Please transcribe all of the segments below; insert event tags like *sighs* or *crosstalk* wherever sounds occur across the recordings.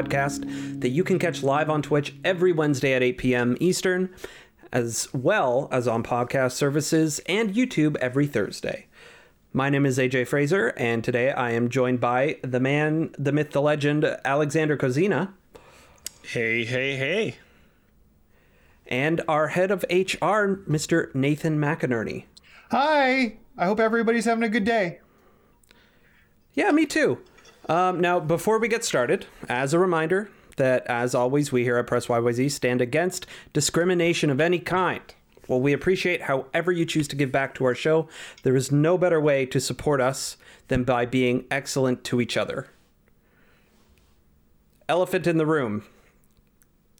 podcast that you can catch live on Twitch every Wednesday at 8 p.m. Eastern, as well as on podcast services and YouTube every Thursday. My name is AJ Fraser, and today I am joined by the man, the myth, the legend, Alexander Kozina. Hey, hey, hey. And our head of HR, Mr. Nathan McInerney. Hi. I hope everybody's having a good day. Yeah, me too. Um, now, before we get started, as a reminder that, as always, we here at Press YYZ stand against discrimination of any kind. While we appreciate however you choose to give back to our show, there is no better way to support us than by being excellent to each other. Elephant in the room.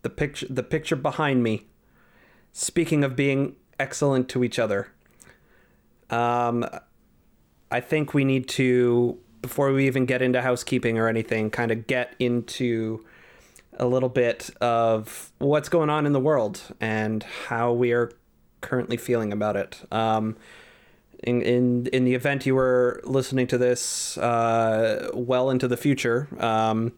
The picture the picture behind me. Speaking of being excellent to each other. Um I think we need to before we even get into housekeeping or anything, kind of get into a little bit of what's going on in the world and how we are currently feeling about it. Um, in, in in the event you were listening to this uh, well into the future, um,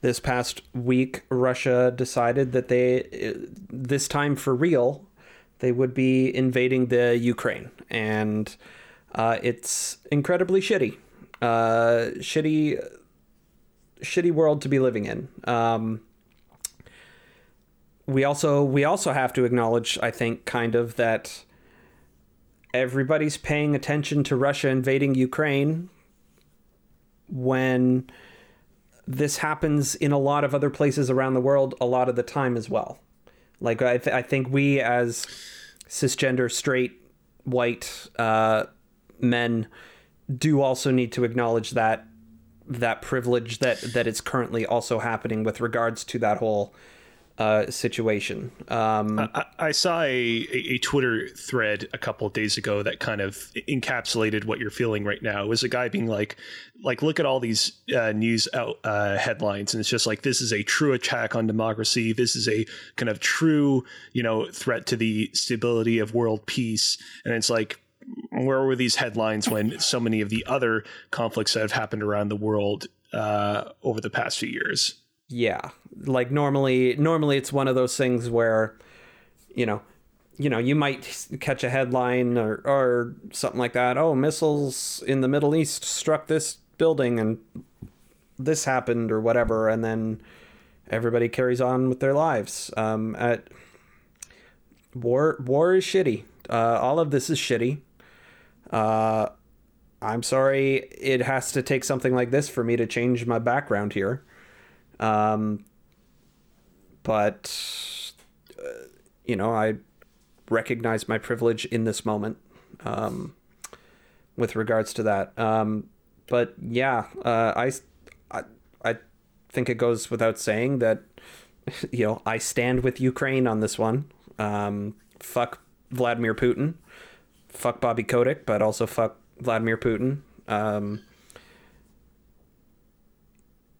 this past week, Russia decided that they, this time for real, they would be invading the Ukraine, and uh, it's incredibly shitty, uh, shitty, shitty world to be living in. Um, we also we also have to acknowledge, I think, kind of that everybody's paying attention to Russia invading Ukraine when this happens in a lot of other places around the world a lot of the time as well. Like I, th- I think we as cisgender straight white uh, men do also need to acknowledge that that privilege that that is currently also happening with regards to that whole uh, situation. Um, I, I, saw a, a Twitter thread a couple of days ago that kind of encapsulated what you're feeling right now. It was a guy being like, like, look at all these uh, news out, uh, headlines, and it's just like this is a true attack on democracy. This is a kind of true, you know, threat to the stability of world peace. And it's like, where were these headlines when so many of the other conflicts that have happened around the world uh, over the past few years? yeah. Like normally normally it's one of those things where you know you know you might catch a headline or, or something like that. Oh missiles in the middle east struck this building and this happened or whatever and then everybody carries on with their lives. Um, at war war is shitty. Uh, all of this is shitty uh, i'm sorry it has to take something like this for me to change my background here um, but, uh, you know, I recognize my privilege in this moment um, with regards to that. Um, but yeah, uh, I, I, I think it goes without saying that, *laughs* you know, I stand with Ukraine on this one. Um, fuck Vladimir Putin. Fuck Bobby Kotick, but also fuck Vladimir Putin. Um,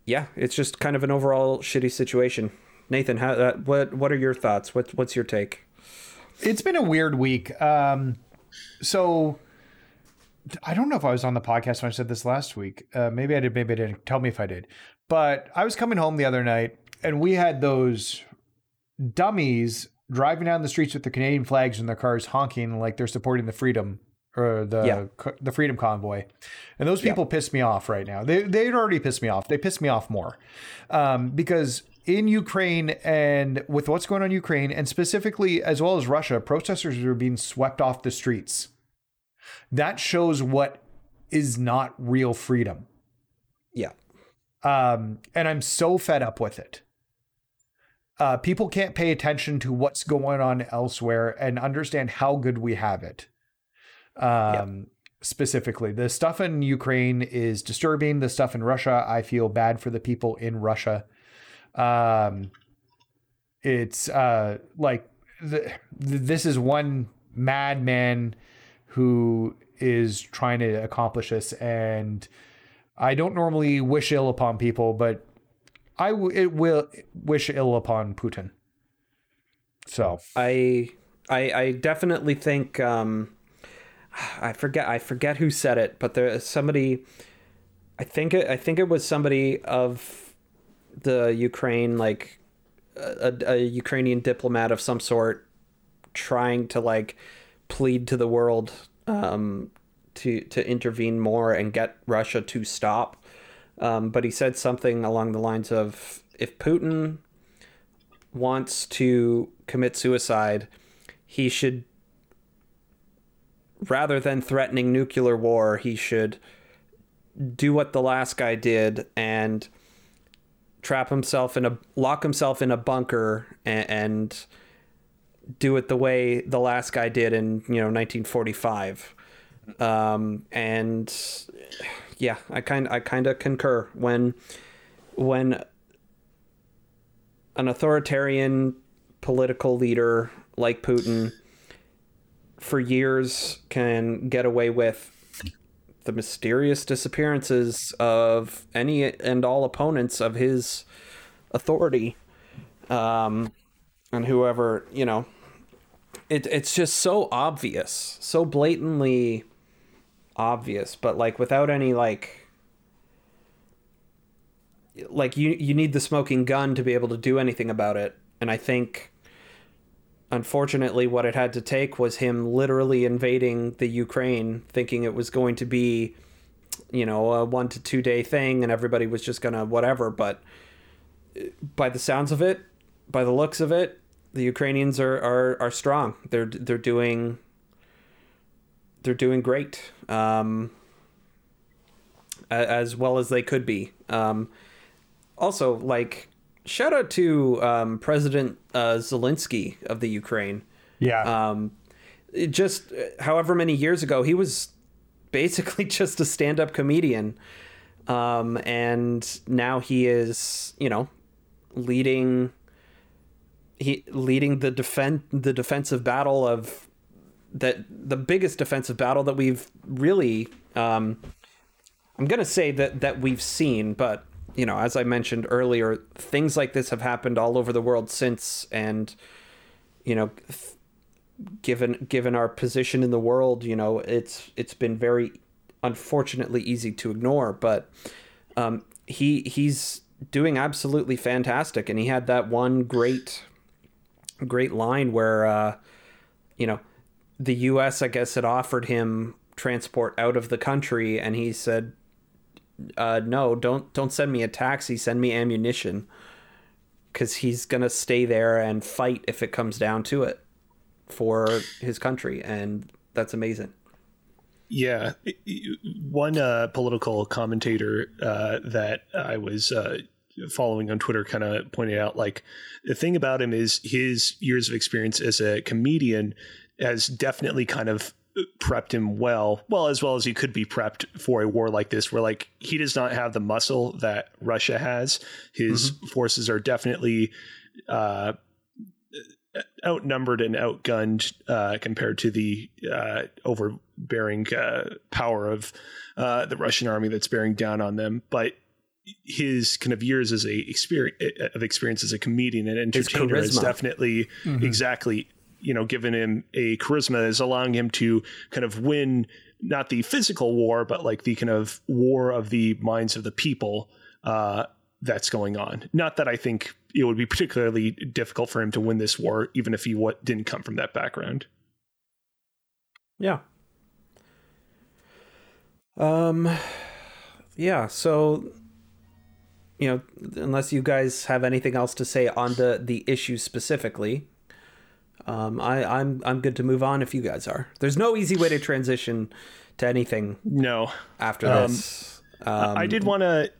yeah, it's just kind of an overall shitty situation. Nathan, how, uh, what what are your thoughts? What what's your take? It's been a weird week. Um, so I don't know if I was on the podcast when I said this last week. Uh, maybe I did. Maybe I didn't. Tell me if I did. But I was coming home the other night, and we had those dummies driving down the streets with the Canadian flags in their cars, honking like they're supporting the freedom or the yeah. the Freedom Convoy, and those people yeah. piss me off right now. They they'd already pissed me off. They piss me off more um, because in Ukraine and with what's going on in Ukraine and specifically as well as Russia, protesters are being swept off the streets. That shows what is not real freedom. Yeah. Um, and I'm so fed up with it. Uh, people can't pay attention to what's going on elsewhere and understand how good we have it um, specifically. The stuff in Ukraine is disturbing. The stuff in Russia, I feel bad for the people in Russia. Um, it's uh, like the, this is one madman who is trying to accomplish this, and I don't normally wish ill upon people, but I w- it will wish ill upon Putin. So I I, I definitely think um, I forget I forget who said it, but there somebody I think it, I think it was somebody of the Ukraine, like a, a Ukrainian diplomat of some sort, trying to like plead to the world um, to to intervene more and get Russia to stop. Um, but he said something along the lines of, "If Putin wants to commit suicide, he should." Rather than threatening nuclear war, he should do what the last guy did and trap himself in a lock himself in a bunker and, and do it the way the last guy did in you know 1945 um, and yeah i kind i kind of concur. When when an authoritarian political leader like putin for years can get away with the mysterious disappearances of any and all opponents of his authority um, and whoever you know it, it's just so obvious so blatantly obvious but like without any like like you you need the smoking gun to be able to do anything about it and i think unfortunately, what it had to take was him literally invading the Ukraine, thinking it was going to be, you know, a one to two day thing, and everybody was just gonna whatever. But by the sounds of it, by the looks of it, the Ukrainians are are, are strong. They're they're doing they're doing great, um, as well as they could be. Um, also, like shout out to um, President uh, Zelensky of the Ukraine. Yeah. Um, just however many years ago, he was basically *laughs* just a stand-up comedian, um, and now he is, you know, leading. He leading the defend the defensive battle of that the biggest defensive battle that we've really um, I'm gonna say that that we've seen, but you know, as I mentioned earlier, things like this have happened all over the world since, and you know, given given our position in the world, you know, it's it's been very unfortunately easy to ignore. But um, he he's doing absolutely fantastic, and he had that one great great line where uh, you know the U.S. I guess had offered him transport out of the country, and he said uh, no, don't don't send me a taxi. Send me ammunition, because he's gonna stay there and fight if it comes down to it for his country, and that's amazing. Yeah, one uh, political commentator uh, that I was uh, following on Twitter kind of pointed out like the thing about him is his years of experience as a comedian has definitely kind of prepped him well, well as well as he could be prepped for a war like this, where like he does not have the muscle that Russia has. His mm-hmm. forces are definitely uh, outnumbered and outgunned uh, compared to the uh, overbearing uh, power of uh, the Russian army that's bearing down on them. But his kind of years as a experience of experience as a comedian and entertainer is definitely mm-hmm. exactly you know, given him a charisma is allowing him to kind of win not the physical war, but like the kind of war of the minds of the people uh, that's going on. Not that I think it would be particularly difficult for him to win this war, even if he what didn't come from that background. Yeah. Um. Yeah. So, you know, unless you guys have anything else to say on the the issue specifically, um, I, I'm I'm good to move on if you guys are. There's no easy way to transition to anything. No. After um, this, um, I did want to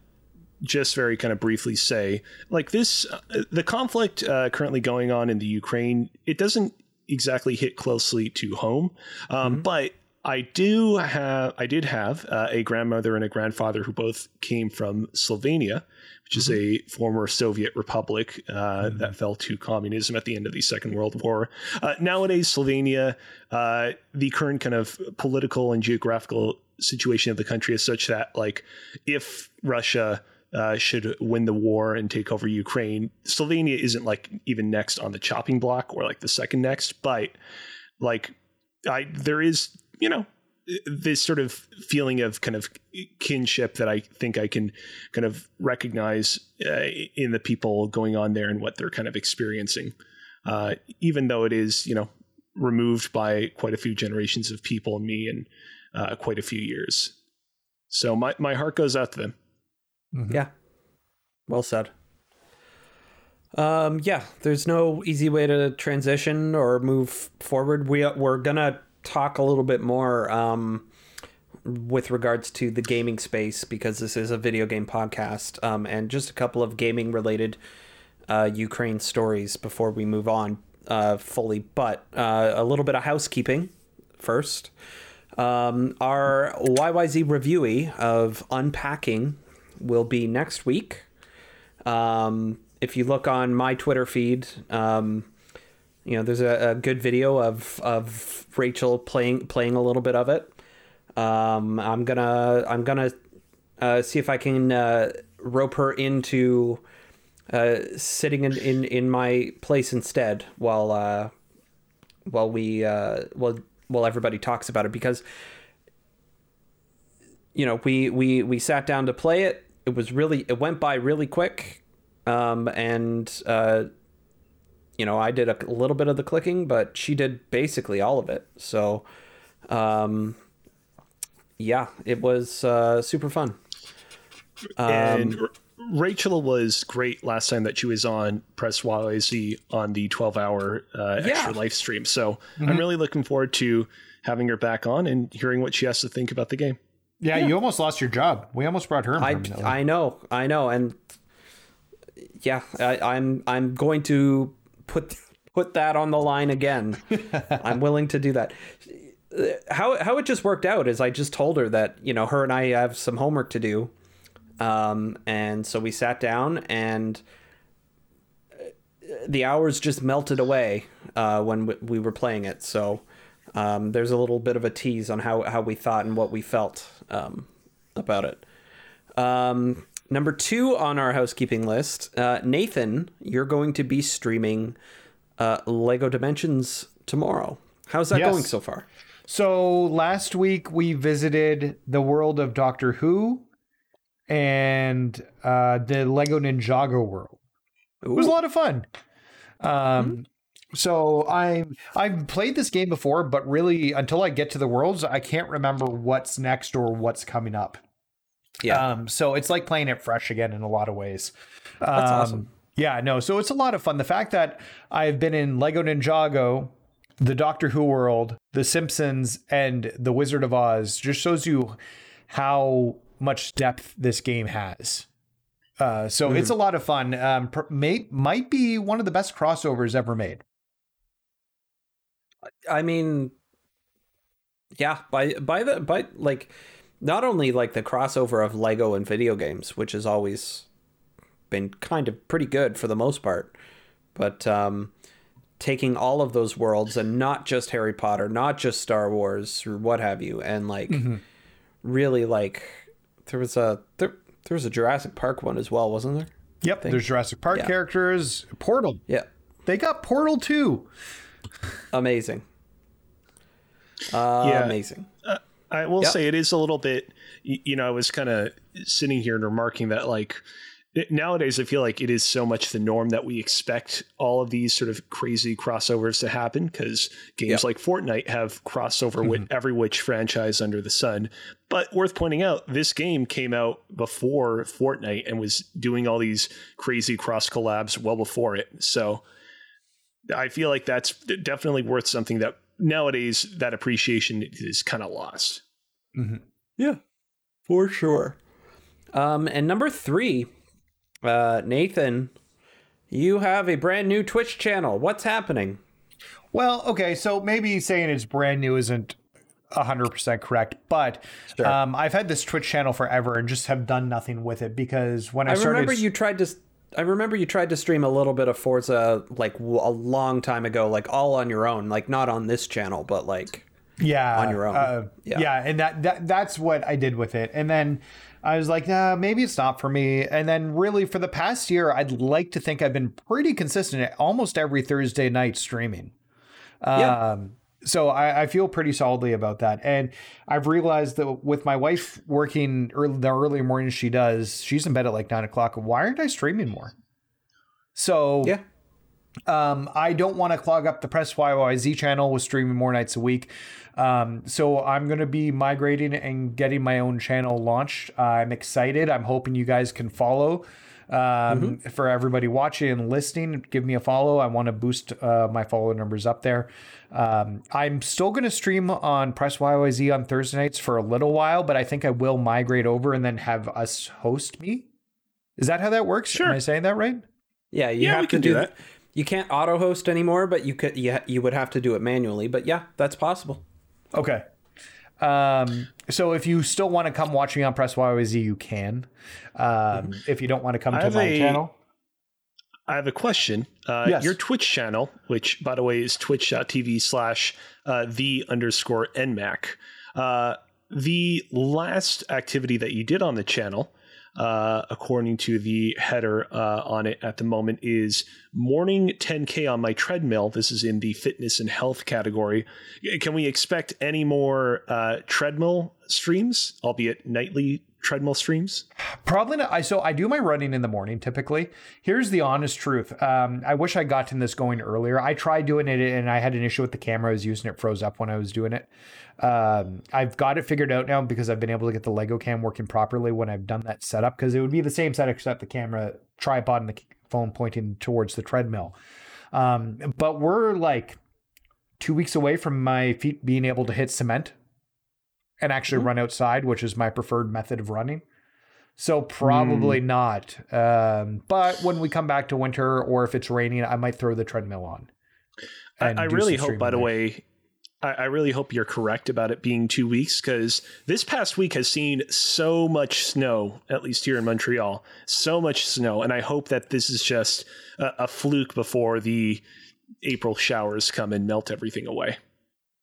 just very kind of briefly say, like this, uh, the conflict uh, currently going on in the Ukraine, it doesn't exactly hit closely to home, um, mm-hmm. but I do have, I did have uh, a grandmother and a grandfather who both came from Slovenia, which is mm-hmm. a former Soviet republic uh, mm-hmm. that fell to communism at the end of the Second World War. Uh, nowadays, Slovenia, uh, the current kind of political and geographical situation of the country is such that, like, if Russia uh, should win the war and take over Ukraine, Slovenia isn't like even next on the chopping block or like the second next, but like, I there is you know this sort of feeling of kind of kinship that I think I can kind of recognize uh, in the people going on there and what they're kind of experiencing, uh, even though it is you know removed by quite a few generations of people and me and uh, quite a few years. So my my heart goes out to them. Mm-hmm. Yeah, well said. Um, yeah, there's no easy way to transition or move forward. We we're gonna talk a little bit more um, with regards to the gaming space because this is a video game podcast, um, and just a couple of gaming related uh, Ukraine stories before we move on uh, fully. But uh, a little bit of housekeeping first. Um, our YYZ reviewee of Unpacking will be next week. Um, if you look on my Twitter feed, um, you know there's a, a, good video of of Rachel playing playing a little bit of it. Um, I'm gonna I'm gonna uh, see if I can uh, rope her into uh, sitting in, in, in my place instead while uh, while we uh, while while everybody talks about it because you know we we we sat down to play it. It was really it went by really quick um, and uh, you know, I did a little bit of the clicking, but she did basically all of it. So, um, yeah, it was uh, super fun. Um, and Rachel was great last time that she was on Press YYZ on the 12 hour uh, yeah. extra live stream. So mm-hmm. I'm really looking forward to having her back on and hearing what she has to think about the game. Yeah, yeah. you almost lost your job. We almost brought her. I, I know, I know, and yeah, I, I'm I'm going to put put that on the line again. *laughs* I'm willing to do that. How how it just worked out is I just told her that you know her and I have some homework to do, um, and so we sat down and the hours just melted away uh, when we were playing it. So um, there's a little bit of a tease on how how we thought and what we felt um, about it. Um, Number two on our housekeeping list, uh, Nathan, you're going to be streaming uh, Lego Dimensions tomorrow. How's that yes. going so far? So last week we visited the world of Doctor Who and uh, the Lego Ninjago world. Ooh. It was a lot of fun. Um, mm-hmm. So I I've played this game before, but really until I get to the worlds, I can't remember what's next or what's coming up. Yeah. Um, so it's like playing it fresh again in a lot of ways. That's um, awesome. Yeah, no. So it's a lot of fun. The fact that I've been in Lego Ninjago, the Doctor Who world, The Simpsons, and The Wizard of Oz just shows you how much depth this game has. Uh, so mm-hmm. it's a lot of fun. Um, may, might be one of the best crossovers ever made. I mean, yeah, by by the by like not only like the crossover of Lego and video games, which has always been kind of pretty good for the most part, but um, taking all of those worlds and not just Harry Potter, not just Star Wars or what have you, and like mm-hmm. really like there was a there there was a Jurassic Park one as well, wasn't there? Yep, there's Jurassic Park yeah. characters. Portal. Yeah, they got Portal too. Amazing. Uh, yeah. Amazing. Uh, I will yep. say it is a little bit. You know, I was kind of sitting here and remarking that like nowadays I feel like it is so much the norm that we expect all of these sort of crazy crossovers to happen because games yep. like Fortnite have crossover mm-hmm. with every which franchise under the sun. But worth pointing out, this game came out before Fortnite and was doing all these crazy cross collabs well before it. So I feel like that's definitely worth something that nowadays that appreciation is kind of lost. Mm-hmm. Yeah, for sure. Um, and number three, uh, Nathan, you have a brand new Twitch channel. What's happening? Well, okay, so maybe saying it's brand new isn't 100% correct, but sure. um, I've had this Twitch channel forever and just have done nothing with it because when I, I started. remember you tried to I remember you tried to stream a little bit of Forza like a long time ago, like all on your own, like not on this channel, but like yeah, on your own. Uh, yeah. yeah, and that, that that's what I did with it. And then I was like, nah, maybe it's not for me. And then really for the past year, I'd like to think I've been pretty consistent at almost every Thursday night streaming. Yeah. Um, so I, I feel pretty solidly about that. And I've realized that with my wife working early, the early mornings she does, she's in bed at like nine o'clock. Why aren't I streaming more? So Yeah. um, I don't want to clog up the Press YYZ channel with streaming more nights a week. Um, so I'm going to be migrating and getting my own channel launched. I'm excited. I'm hoping you guys can follow. Um, For everybody watching and listening, give me a follow. I want to boost uh, my follower numbers up there. Um, I'm still going to stream on Press YYZ on Thursday nights for a little while, but I think I will migrate over and then have us host me. Is that how that works? Am I saying that right? Yeah, you Yeah, have we to can do do that. that. You can't auto host anymore, but you could you, you would have to do it manually. But yeah, that's possible. Okay. Um, so if you still want to come watch me on Press YYZ, you can. Um, if you don't want to come I to my a- channel, I have a question. Uh, Yes. Your Twitch channel, which by the way is twitch.tv slash uh, the underscore nmac. Uh, the last activity that you did on the channel, uh, according to the header uh, on it at the moment, is morning 10K on my treadmill. This is in the fitness and health category. Can we expect any more uh, treadmill streams, albeit nightly treadmill streams? probably not. I so I do my running in the morning typically. Here's the honest truth. Um, I wish I gotten this going earlier. I tried doing it and I had an issue with the camera. I was using it froze up when I was doing it. Um, I've got it figured out now because I've been able to get the Lego cam working properly when I've done that setup because it would be the same setup except the camera tripod and the phone pointing towards the treadmill. Um, but we're like two weeks away from my feet being able to hit cement and actually run outside, which is my preferred method of running. So probably not. Um, but when we come back to winter or if it's raining, I might throw the treadmill on. and I, I really hope, by the way, I, I really hope you're correct about it being two weeks because this past week has seen so much snow, at least here in Montreal, so much snow. And I hope that this is just a, a fluke before the April showers come and melt everything away.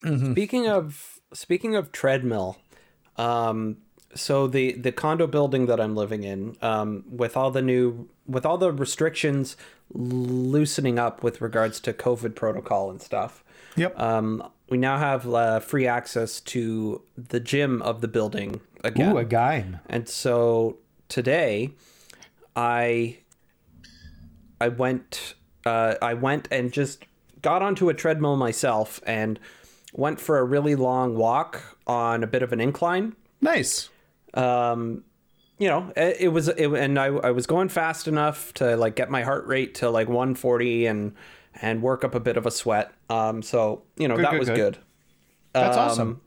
Mhm. Speaking of speaking of treadmill, um, so the the condo building that I'm living in, um, with all the new with all the restrictions loosening up with regards to COVID protocol and stuff, Yep. um, we now have uh, free access to the gym of the building again. Ooh, a guy. And so today, I I went uh, I went and just got onto a treadmill myself and went for a really long walk on a bit of an incline. Nice. Um, you know, it, it was it, and I I was going fast enough to like get my heart rate to like 140 and and work up a bit of a sweat. Um, so you know Good, that good, was good. good. That's Um, awesome.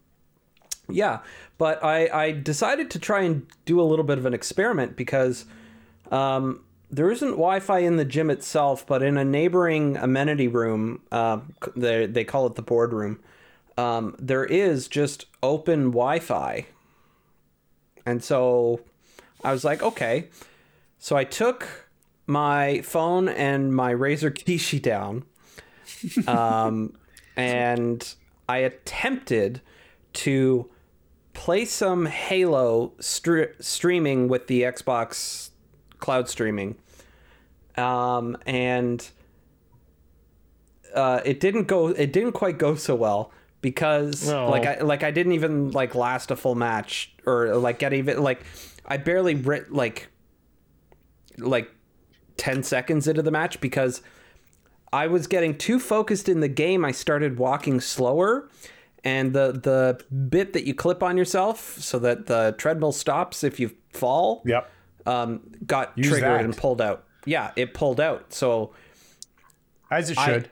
Yeah, but I, I decided to try and do a little bit of an experiment because um, there isn't Wi-Fi in the gym itself, but in a neighboring amenity room, uh, they they call it the boardroom. Um, there is just open Wi-Fi, and so I was like, okay. So I took my phone and my Razer Kishi down, um, *laughs* and I attempted to play some Halo stre- streaming with the Xbox cloud streaming, um, and uh, it didn't go. It didn't quite go so well because No. like I like I didn't even like last a full match or like get even like I barely writ like like 10 seconds into the match because I was getting too focused in the game. I started walking slower, and the the bit that you clip on yourself so that the treadmill stops if you fall Yep. um, got Use triggered that. and pulled out. Yeah, it pulled out. So As it should.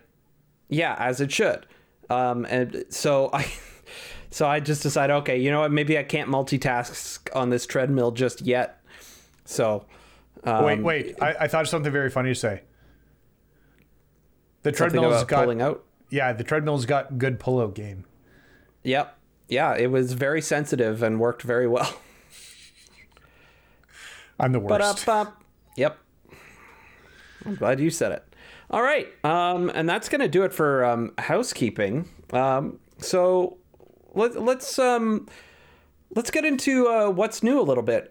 yeah, as it should. Um, and so I, *laughs* so I just decided, okay, you know what? Maybe I can't multitask on this treadmill just yet. So, um, wait, wait. I, I thought of something very funny to say. The something treadmill's got pulling out. yeah. The treadmill's got good pullout game. Yep. Yeah, it was very sensitive and worked very well. *laughs* I'm the But worst. up, up. Yep. I'm glad you said it. All right. Um, and that's going to do it for um, housekeeping. Um, so let, let's um, let's get into uh, what's new a little bit.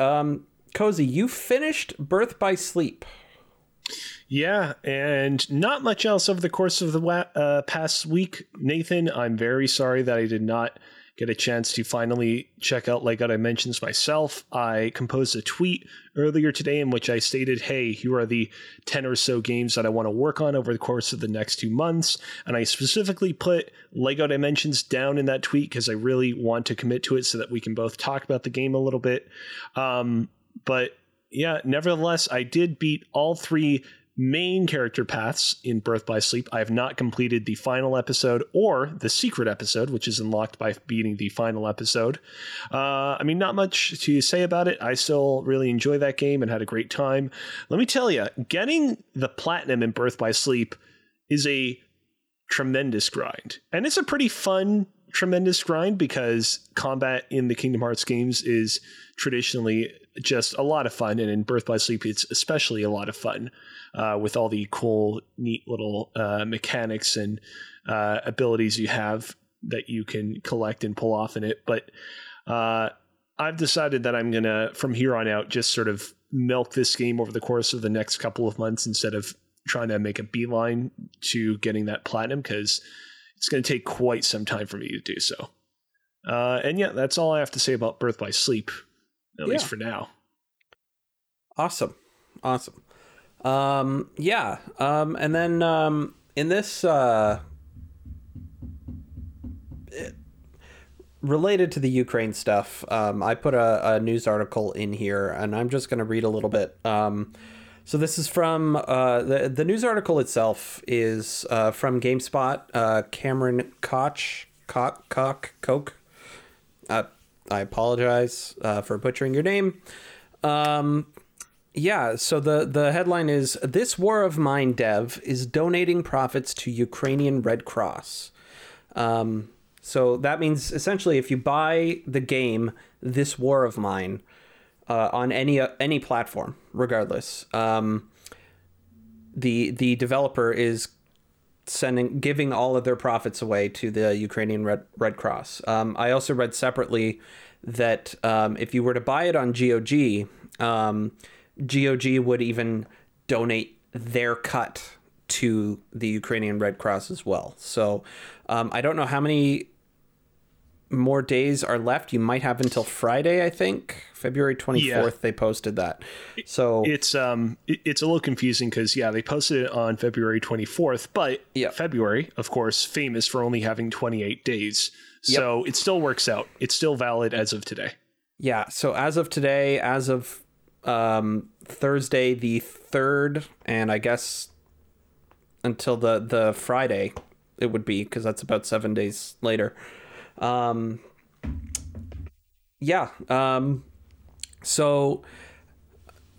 Cozy, you finished Birth by Sleep. Yeah, and not much else over the course of the uh, past week. Nathan, I'm very sorry that I did not get a chance to finally check out Lego Dimensions myself. I composed a tweet earlier today in which I stated, hey, here are the 10 or so games that I want to work on over the course of the next two months. And I specifically put Lego Dimensions down in that tweet because I really want to commit to it so that we can both talk about the game a little bit. Um, but yeah, nevertheless, I did beat all three main character paths in Birth by Sleep. I have not completed the final episode or the secret episode, which is unlocked by beating the final episode. Uh, I mean, not much to say about it. I still really enjoy that game and had a great time. Let me tell you, getting the platinum in Birth by Sleep is a tremendous grind. And it's a pretty fun, tremendous grind because combat in the Kingdom Hearts games is traditionally just a lot of fun. And in Birth by Sleep, it's especially a lot of fun uh, with all the cool, neat little uh, mechanics and uh, abilities you have that you can collect and pull off in it. But uh, I've decided that I'm going to, from here on out, just sort of milk this game over the course of the next couple of months instead of trying to make a beeline to getting that platinum because it's going to take quite some time for me to do so. Uh, and yeah, that's all I have to say about Birth by Sleep, at yeah. least for now. Awesome. Awesome. Um, yeah. Um, and then um, in this uh, related to the Ukraine stuff, um, I put a, a, news article in here, and I'm just going to read a little bit. Um, so this is from uh, the the news article itself is uh, from GameSpot. Uh, Cameron Koch, Koch, Koch, Koch. I apologize uh, for butchering your name. Um, yeah, so the the headline is this War of Mine dev is donating profits to Ukrainian Red Cross. Um, so that means essentially if you buy the game This War of Mine uh, on any uh, any platform, regardless, um, the the developer is sending giving all of their profits away to the Ukrainian Red Red Cross. Um, I also read separately that um, if you were to buy it on GOG um, GOG would even donate their cut to the Ukrainian Red Cross as well. So um, I don't know how many more days are left. You might have until Friday, I think. February 24th yeah. they posted that. So it's um it's a little confusing cuz yeah, they posted it on February 24th, but yeah. February, of course, famous for only having 28 days. So yep. it still works out. It's still valid as of today. Yeah, so as of today, as of um, Thursday the third, and I guess until the the Friday it would be because that's about seven days later. Um, yeah. Um, so.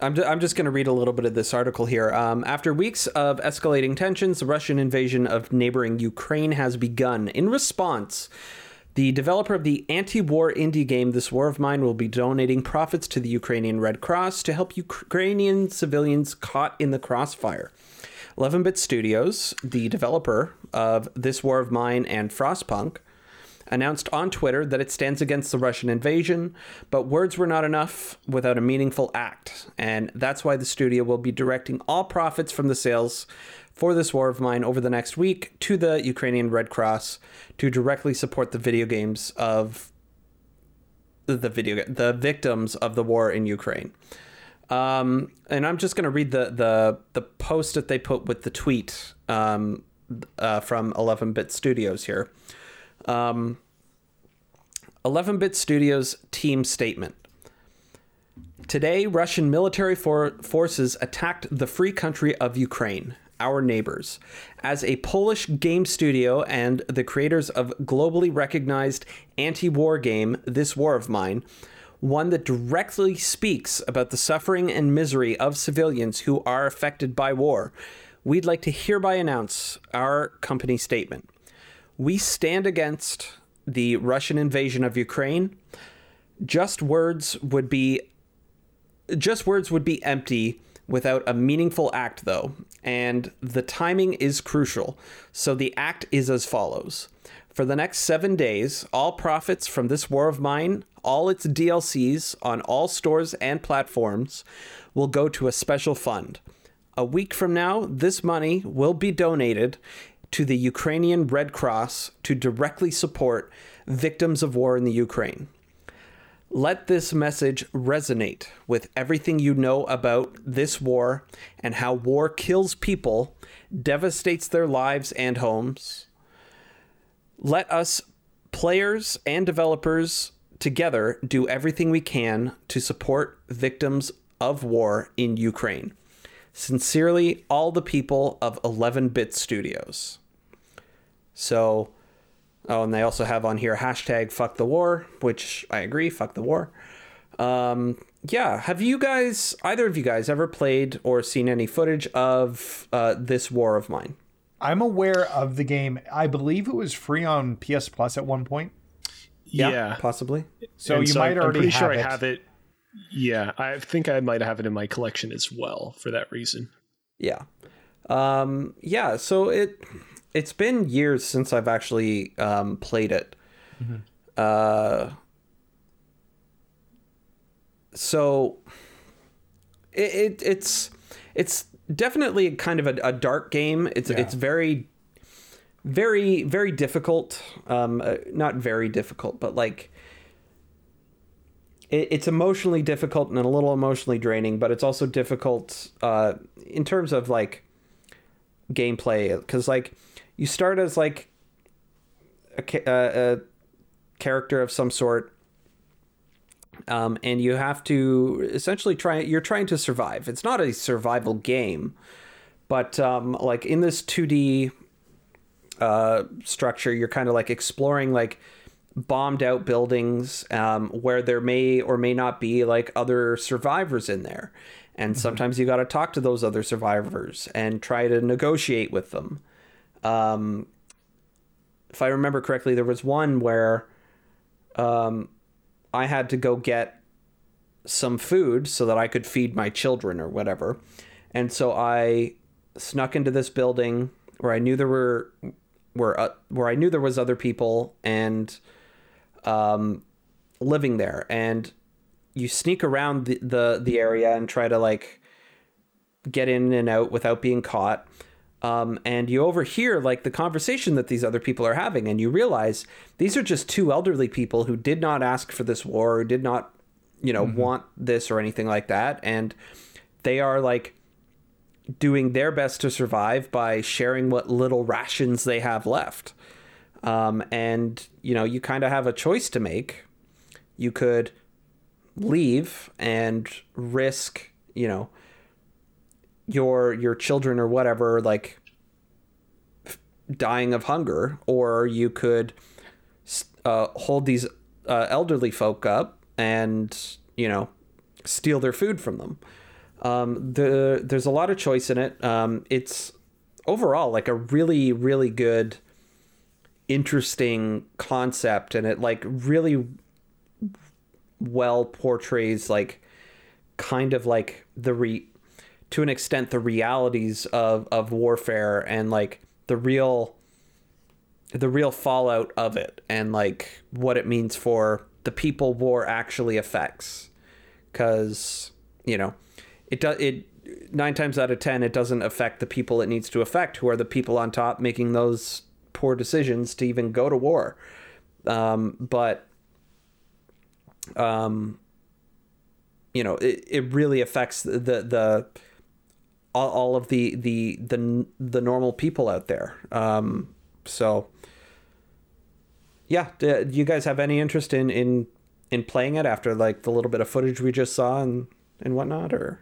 I'm, I'm just going to read a little bit of this article here. Um, after weeks of escalating tensions, the Russian invasion of neighboring Ukraine has begun. In response, the developer of the anti war indie game This War of Mine will be donating profits to the Ukrainian Red Cross to help Ukrainian civilians caught in the crossfire. 11 Bit Studios, the developer of This War of Mine and Frostpunk, announced on Twitter that it stands against the Russian invasion, but words were not enough without a meaningful act, and that's why the studio will be directing all profits from the sales for this war of mine over the next week to the Ukrainian Red Cross to directly support the video games of the video the victims of the war in Ukraine. Um, and I'm just going to read the, the the post that they put with the tweet um, uh, from 11-bit Studios here. Um, 11-bit Studios team statement. Today, Russian military for- forces attacked the free country of Ukraine our Neighbors. As a Polish game studio and the creators of globally recognized anti war game, This War of Mine, one that directly speaks about the suffering and misery of civilians who are affected by war, we'd like to hereby announce our company statement. We stand against the Russian invasion of Ukraine. Just words would be just words would be empty without a meaningful act, though, and the timing is crucial. So the act is as follows. For the next seven days, all profits from this war of mine, all its DLCs on all stores and platforms, will go to a special fund. a week from now, this money will be donated to the Ukrainian Red Cross to directly support victims of war in the Ukraine. Let this message resonate with everything you know about this war and how war kills people, devastates their lives and homes. Let us, players and developers, together do everything we can to support victims of war in Ukraine. Sincerely, all the people of 11 Bit Studios. So, oh, and they also have on here hashtag fuck the war, which I agree, fuck the war. Um, yeah, have you guys, either of you guys, ever played or seen any footage of uh, this war of mine? I'm aware of the game. I believe it was free on PS Plus at one point. Yeah, possibly. So And you so might I'm already pretty have sure it. I have it. Yeah, I think I might have it in my collection as well for that reason. Yeah. Um, yeah, so it it's been years since I've actually um, played it. Uh, so it, it it's it's definitely kind of a, a dark game. It's Yeah. it's very very very difficult. Um, uh, not very difficult, but like it, it's emotionally difficult and a little emotionally draining, but it's also difficult uh, in terms of like gameplay. Because like you start as like a, ca- uh, a character of some sort um, and you have to essentially try you're trying to survive. It's not a survival game but um, like in this 2d uh, structure you're kind of like exploring like bombed out buildings um, where there may or may not be like other survivors in there. And sometimes you got to talk to those other survivors and try to negotiate with them. Um, if i remember correctly there was one where um, i had to go get some food so that i could feed my children or whatever. And so i snuck into this building where i knew there were where uh, where i knew there was other people and um, living there, and you sneak around the, the the area and try to like get in and out without being caught. Um, and you overhear like the conversation that these other people are having, and you realize these are just two elderly people who did not ask for this war, or did not, you know, want this or anything like that, and they are like doing their best to survive by sharing what little rations they have left. Um, and you know, you kind of have a choice to make. You could leave and risk, you know, your your children or whatever like dying of hunger, or you could uh, hold these uh, elderly folk up and you know steal their food from them. Um, the there's a lot of choice in it. Um, it's overall like a really really good interesting concept and it like really well portrays like kind of like the re to an extent the realities of of warfare and like the real the real fallout of it and like what it means for the people war actually affects. Cuz you know it does it nine times out of ten it doesn't affect the people it needs to affect who are the people on top making those poor decisions to even go to war. Um, but um, you know it, it really affects the the all, all of the the the the normal people out there. Um, so yeah do you guys have any interest in in in playing it after like the little bit of footage we just saw and and whatnot or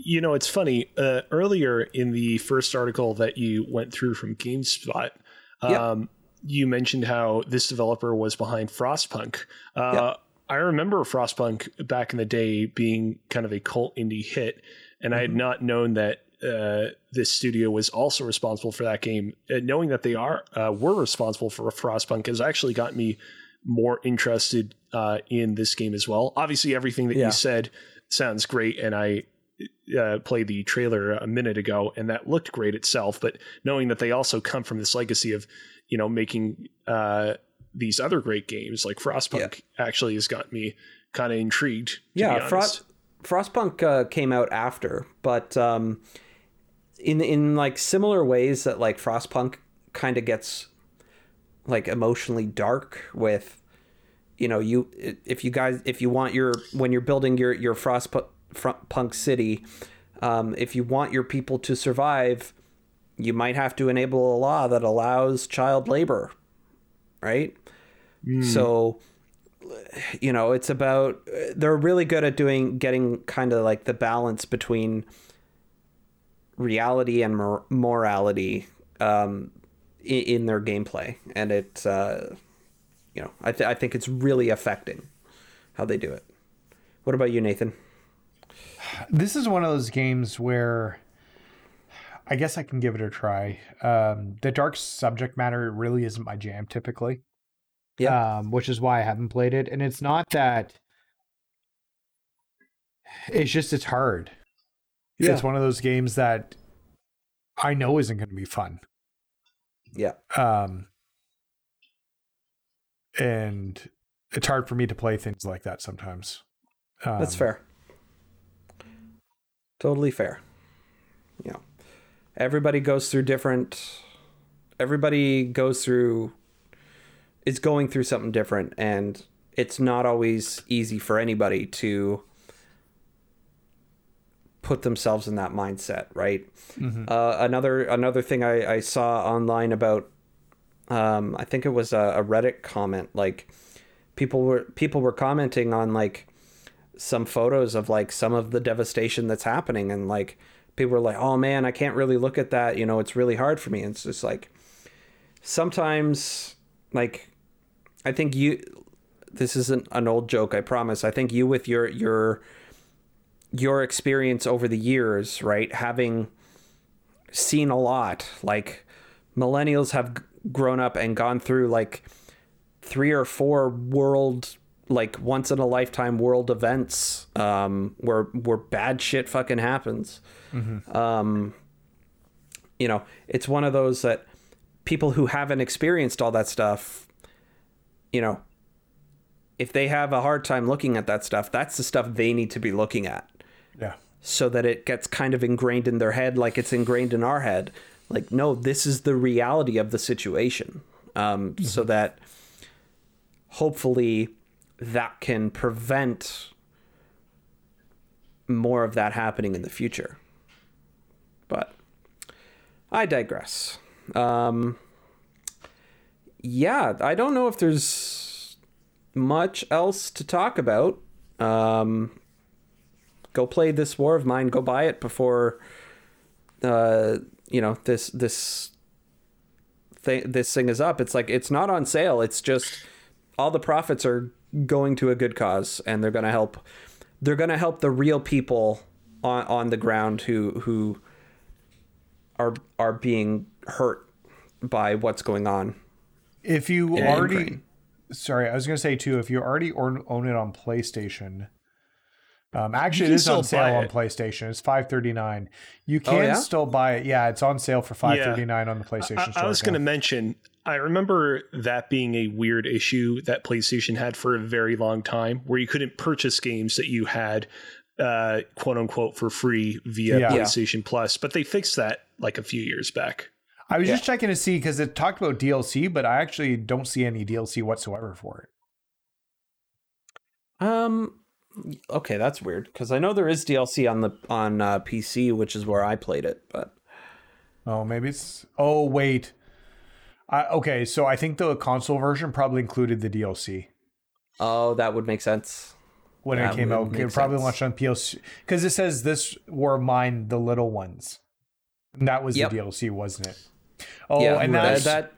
You know, it's funny. Uh, earlier in the first article that you went through from GameSpot, um, Yeah. you mentioned how this developer was behind Frostpunk. Uh, Yeah. I remember Frostpunk back in the day being kind of a cult indie hit, and I had not known that uh, this studio was also responsible for that game. Uh, knowing that they are uh, were responsible for Frostpunk has actually got me more interested uh, in this game as well. Obviously, everything that Yeah. you said sounds great, and I uh, played the trailer a minute ago, and that looked great itself. But knowing that they also come from this legacy of, you know, making uh, these other great games like Frostpunk, actually has got me kind of intrigued. Yeah. Frost Frostpunk uh, came out after, but um, in in like similar ways that like Frostpunk kind of gets like emotionally dark with you know you if you guys if you want your when you're building your your Frostpunk city um, if you want your people to survive you might have to enable a law that allows child labor right? Mm. so you know it's about they're really good at doing getting kind of like the balance between reality and mor- morality um, in, in, their gameplay. And it's uh, you know I, th- I think it's really affecting how they do it. What about you nathan this is one of those games where I guess I can give it a try. Um, the dark subject matter really isn't my jam typically. Yeah. Um, which is why I haven't played it. And it's not that it's just it's hard. Yeah. It's one of those games that I know isn't going to be fun. Yeah. Um and it's hard for me to play things like that sometimes. Um, That's fair. Totally fair. Yeah. Everybody goes through different everybody goes through is going through something different and it's not always easy for anybody to put themselves in that mindset right mm-hmm. uh, another another thing I, I saw online about um, i think it was a, a reddit comment like people were people were commenting on like some photos of like some of the devastation that's happening and like people are like oh man i can't really look at that you know it's really hard for me and it's just like sometimes like I think you this isn't an old joke, I promise. I think you with your your your experience over the years, right? Having seen a lot, like millennials have grown up and gone through like three or four world like once in a lifetime world events um where where bad shit fucking happens. Mm-hmm. Um you know, it's one of those that people who haven't experienced all that stuff you know, if they have a hard time looking at that stuff, that's the stuff they need to be looking at. Yeah. So that it gets kind of ingrained in their head like it's ingrained in our head. Like, no, this is the reality of the situation. Um, mm-hmm. So that hopefully that can prevent more of that happening in the future. But I digress. Um, yeah, I don't know if there's much else to talk about. Um, go play this war of mine. Go buy it before, uh, you know this this thing this thing is up. It's like it's not on sale. It's just all the profits are going to a good cause, and they're gonna help. They're gonna help the real people on on the ground who who are are being hurt by what's going on if you already, sorry, I was gonna say too, if you already own it on PlayStation, um, actually, it is on sale on PlayStation. It's five thirty nine. You oh, can oh, yeah? still buy it. Yeah, it's on sale for five thirty nine yeah. on the PlayStation. I, I was going to mention. I remember that being a weird issue that PlayStation had for a very long time, where you couldn't purchase games that you had, uh, quote unquote, for free via yeah. PlayStation Plus. But they fixed that like a few years back. I was yeah. just checking to see because it talked about DLC, but I actually don't see any DLC whatsoever for it. Um. Okay, that's weird because I know there is DLC on the on uh, PC, which is where I played it. But oh, maybe it's. Oh wait. I, okay, so I think the console version probably included the DLC. Oh, that would make sense. When that it came out, it probably launched on PS because it says this were mine, the little ones. And that was yep. the DLC, wasn't it? Oh, yeah, and that's that,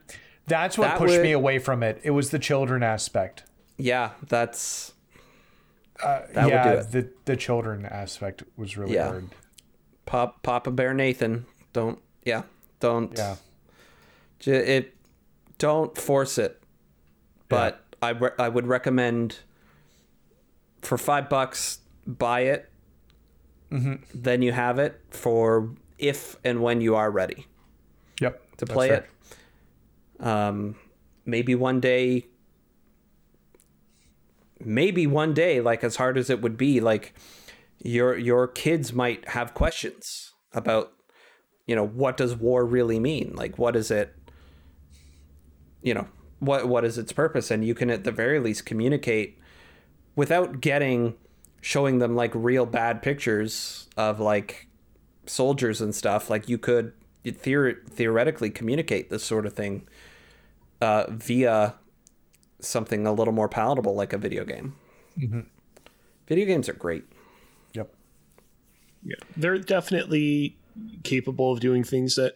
that's what that pushed would, me away from it. It was the children aspect. Yeah, that's uh, that yeah, the the children aspect was really yeah. hard. Pop Papa Bear Nathan, don't yeah, don't yeah. It don't force it. But yeah. I re- I would recommend for 5 bucks buy it. Mm-hmm. Then you have it for if and when you are ready. Yep to play it. Um, maybe one day, maybe one day, like as hard as it would be, like your your kids might have questions about you know what does war really mean like what is it you know what what is its purpose? And you can at the very least communicate without getting showing them like real bad pictures of like soldiers and stuff. Like you could theor- theoretically communicate this sort of thing uh, via something a little more palatable like a video game. Video games are great. Yep. Yeah, they're definitely capable of doing things that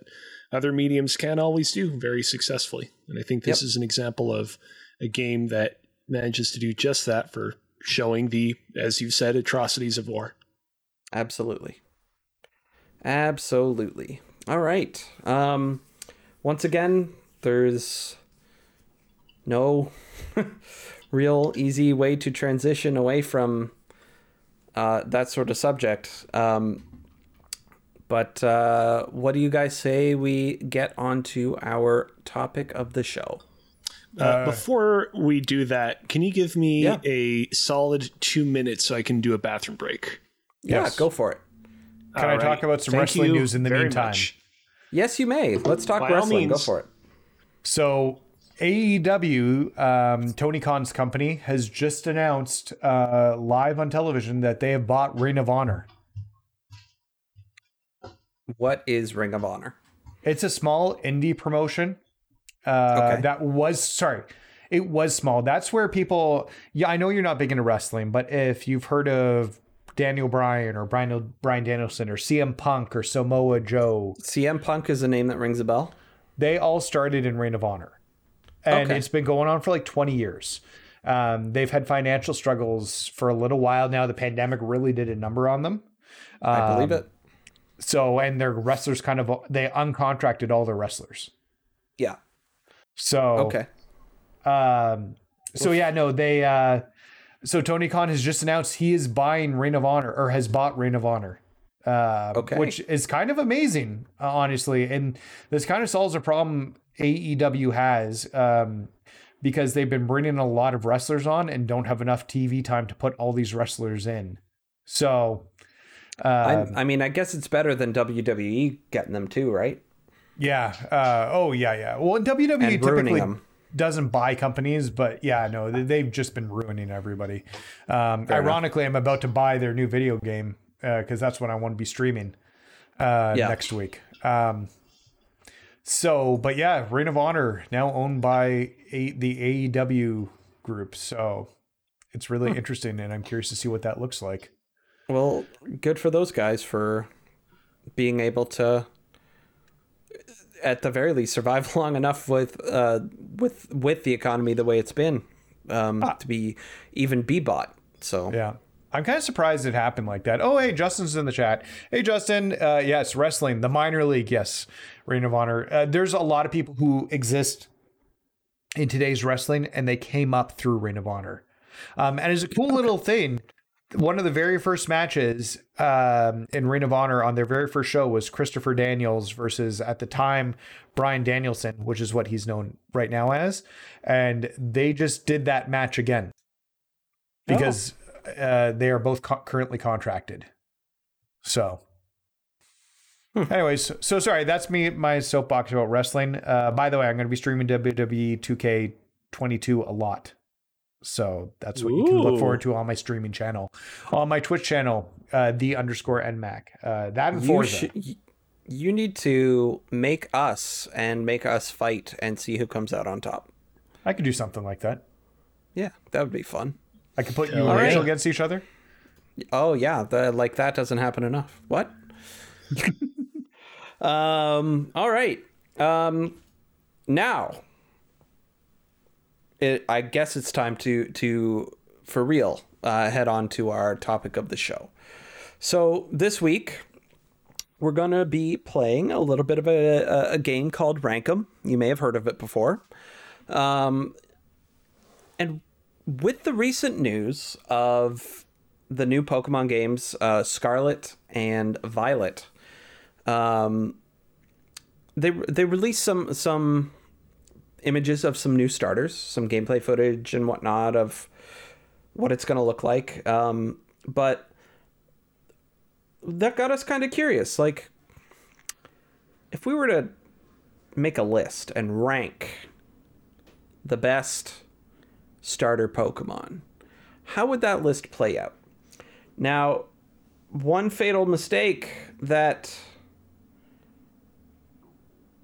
other mediums can't always do very successfully. And I think this Yep. is an example of a game that manages to do just that for showing the, as you said, atrocities of war. Absolutely. Absolutely. All right. Um once again, there's no *laughs* real easy way to transition away from uh, that sort of subject. Um, but uh, what do you guys say we get onto our topic of the show? Uh, before we do that, can you give me Yeah. a solid two minutes so I can do a bathroom break? Yeah, go for it. Can I talk about some Thank wrestling news in the meantime? much. Yes, you may. Let's talk By all wrestling. Go for it. So AEW, um, Tony Khan's company, has just announced uh, live on television that they have bought Ring of Honor. What is Ring of Honor? It's a small indie promotion uh, Okay. that was sorry. It was small. That's where people. Yeah, I know you're not big into wrestling, but if you've heard of Daniel Bryan or Brian Bryan Danielson or CM Punk or Samoa Joe, CM Punk is a name that rings a bell. they all started in Ring of Honor, and Okay. it's been going on for like 20 years. Um, they've had financial struggles for a little while now. The pandemic really did a number on them. I believe Um, it. So, and their wrestlers kind of they uncontracted all their wrestlers. Yeah. So Okay. Um, so yeah, no, they. Uh, so Tony Khan has just announced he is buying Ring of Honor or has bought Ring of Honor. Uh, Okay. which is kind of amazing, uh, honestly, and this kind of solves a problem AEW has um, because they've been bringing a lot of wrestlers on and don't have enough TV time to put all these wrestlers in. So, um, I mean, I guess it's better than WWE getting them too, right? yeah, uh, oh yeah, yeah. Well, WWE typically them. doesn't buy companies, but yeah, no, they- they've just been ruining everybody. Um, Fair enough. ironically, I'm about to buy their new video game because that's what I want to be streaming uh, Yeah. next week. Um, so, but yeah, Ring of Honor now owned by a, the AEW group, so it's really interesting, and I'm curious to see what that looks like. Well, good for those guys for being able to, at the very least, survive *laughs* long enough with uh, with with the economy the way it's been um, to be even be bought. So Yeah. I'm kind of surprised it happened like that. Oh, hey, Justin's in the chat. Hey, Justin. Uh, yes, wrestling, the minor league. Yes, Ring of Honor. Uh, there's a lot of people who exist in today's wrestling, and they came up through Ring of Honor. Um, and it's a cool little thing. One of the very first matches um, in Ring of Honor on their very first show was Christopher Daniels versus, at the time, Bryan Danielson, which is what he's known right now as. And they just did that match again because uh, they are both co- currently contracted. So, anyways, so sorry, that's me, my soapbox about wrestling. Uh, by the way, I'm going to be streaming WWE 2K22 a lot. So that's what you can look forward to on my streaming channel, on my Twitch channel, uh, the underscore NMAC. Uh, that and you Forza. should. y- You need to make us and make us fight and see who comes out on top. I could do something like that. Yeah, that would be fun. I could put you and yeah. Rachel against each other. Oh yeah, the, like that doesn't happen enough. What? *laughs* um. All right. Um. Now, it. I guess it's time to to for real uh, head on to our topic of the show. So this week we're gonna be playing a little bit of a, a, game called Rankum. You may have heard of it before. Um, and with the recent news of the new Pokemon games, uh, Scarlet and Violet, um, they they released some some images of some new starters, some gameplay footage and whatnot of what it's going to look like. Um, but that got us kind of curious. Like, if we were to make a list and rank the best starter Pokemon, how would that list play out? Now, one fatal mistake that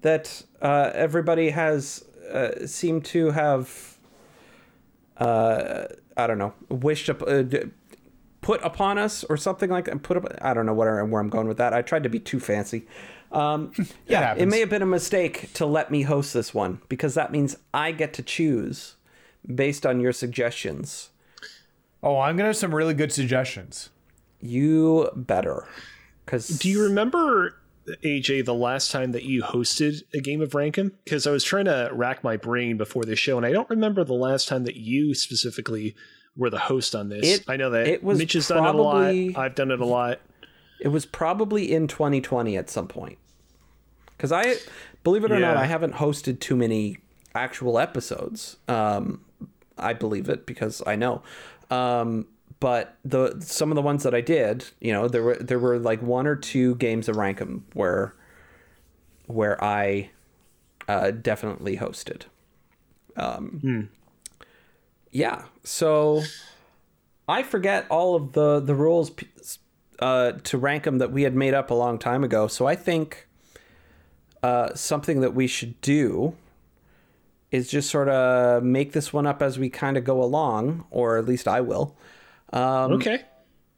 that uh, everybody has uh, seemed to have uh, I don't know wished up uh, put upon us or something like that. Put up I don't know where, where I'm going with that. I tried to be too fancy. Um, *laughs* yeah, it happens. may have been a mistake to let me host this one because that means I get to choose based on your suggestions. Oh, I'm gonna have some really good suggestions. You better. Cause Do you remember AJ the last time that you hosted a game of Rankum? Because I was trying to rack my brain before the show, and I don't remember the last time that you specifically were the host on this. It- I know that it was Mitch has done it a lot. I've done it a lot. It was probably in 2020 at some point. Because I, believe it or not, I haven't hosted too many actual episodes. Um, I believe it because I know. Um, but the some of the ones that I did, you know, there were there were like one or two games of Rankum where where I uh, definitely hosted. Um, Yeah, so I forget all of the the rules uh, to rank them that we had made up a long time ago. So I think uh, something that we should do is just sort of make this one up as we kind of go along, or at least I will. Okay.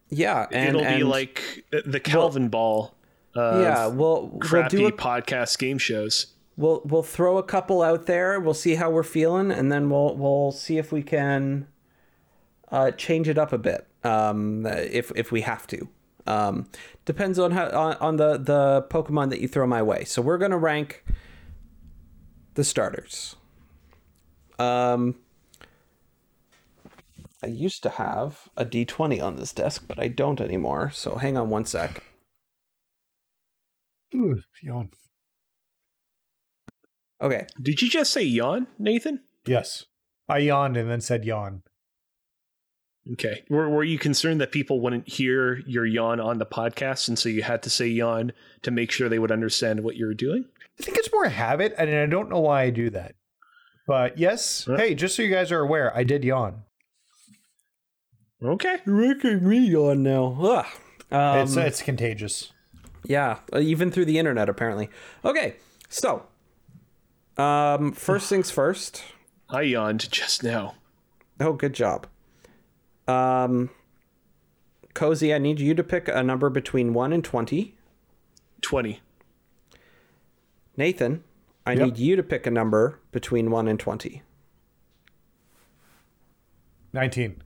Yeah, and It'll be like the Calvin Ball. Uh, yeah, we'll we'll crappy do a, podcast game shows. we'll we'll throw a couple out there. We'll see how we're feeling, and then we'll we'll see if we can uh, change it up a bit. Um, if if we have to. Um, depends on how on, on the the Pokemon that you throw my way. So we're gonna rank the starters. Um, I used to have a D twenty on this desk, but I don't anymore. So hang on one sec. Ooh, yawn. Okay. Did you just say yawn, Nathan? Yes, I yawned and then said yawn. Okay. Were, were you concerned that people wouldn't hear your yawn on the podcast, and so you had to say yawn to make sure they would understand what you were doing? I think it's more a habit, and I don't know why I do that. But yes, Huh? hey, just so you guys are aware, I did yawn. Okay. You're making me yawn now. Ugh. Um, it's it's contagious. yeah, uh, even through the internet, apparently. Okay, so um, first things first. I yawned just now. Oh, good job. Um, Cozy, I need you to pick a number between one and twenty. 20. Nathan, I Yep. need you to pick a number between one and twenty. Nineteen.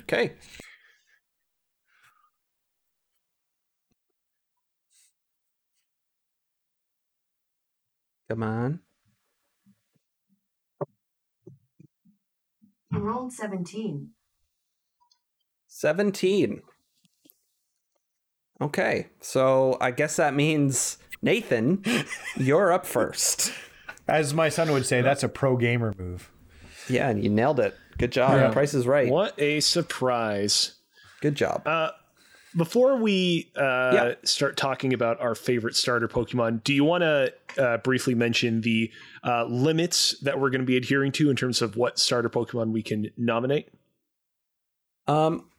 Okay. Come on. You rolled 17. 17. Okay, so I guess that means Nathan, you're up first. As my son would say, that's a pro gamer move. Yeah, and you nailed it. Good job. Yeah. Price is right. What a surprise. Good job. Uh, before we uh, Yeah. start talking about our favorite starter Pokemon, do you want to uh, briefly mention the uh, limits that we're going to be adhering to in terms of what starter Pokemon we can nominate? Um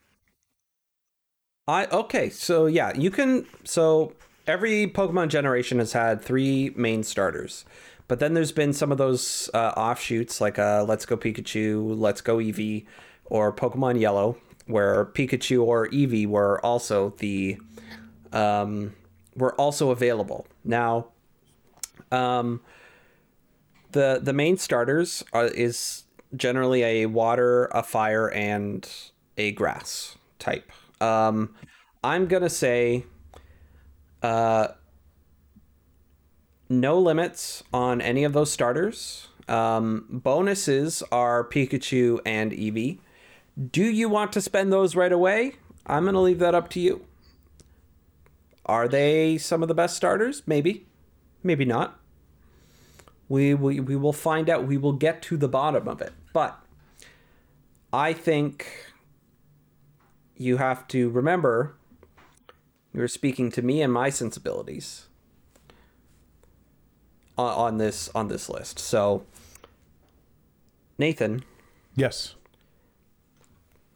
I okay, so yeah, you can so every Pokemon generation has had three main starters. But then there's been some of those uh, offshoots like uh, Let's Go Pikachu, Let's Go Eevee, or Pokemon Yellow, where Pikachu or Eevee were also the um, were also available. Now, um, the the main starters are, is generally a water, a fire, and a grass type. Um, I'm gonna say, uh, no limits on any of those starters. Um, bonuses are Pikachu and Eevee. Do you want to spend those right away? I'm gonna leave that up to you. Are they some of the best starters? Maybe, maybe not. We, we, we will find out. We will get to the bottom of it. But I think you have to remember you're speaking to me and my sensibilities on, on this on this list. So, Nathan, Yes.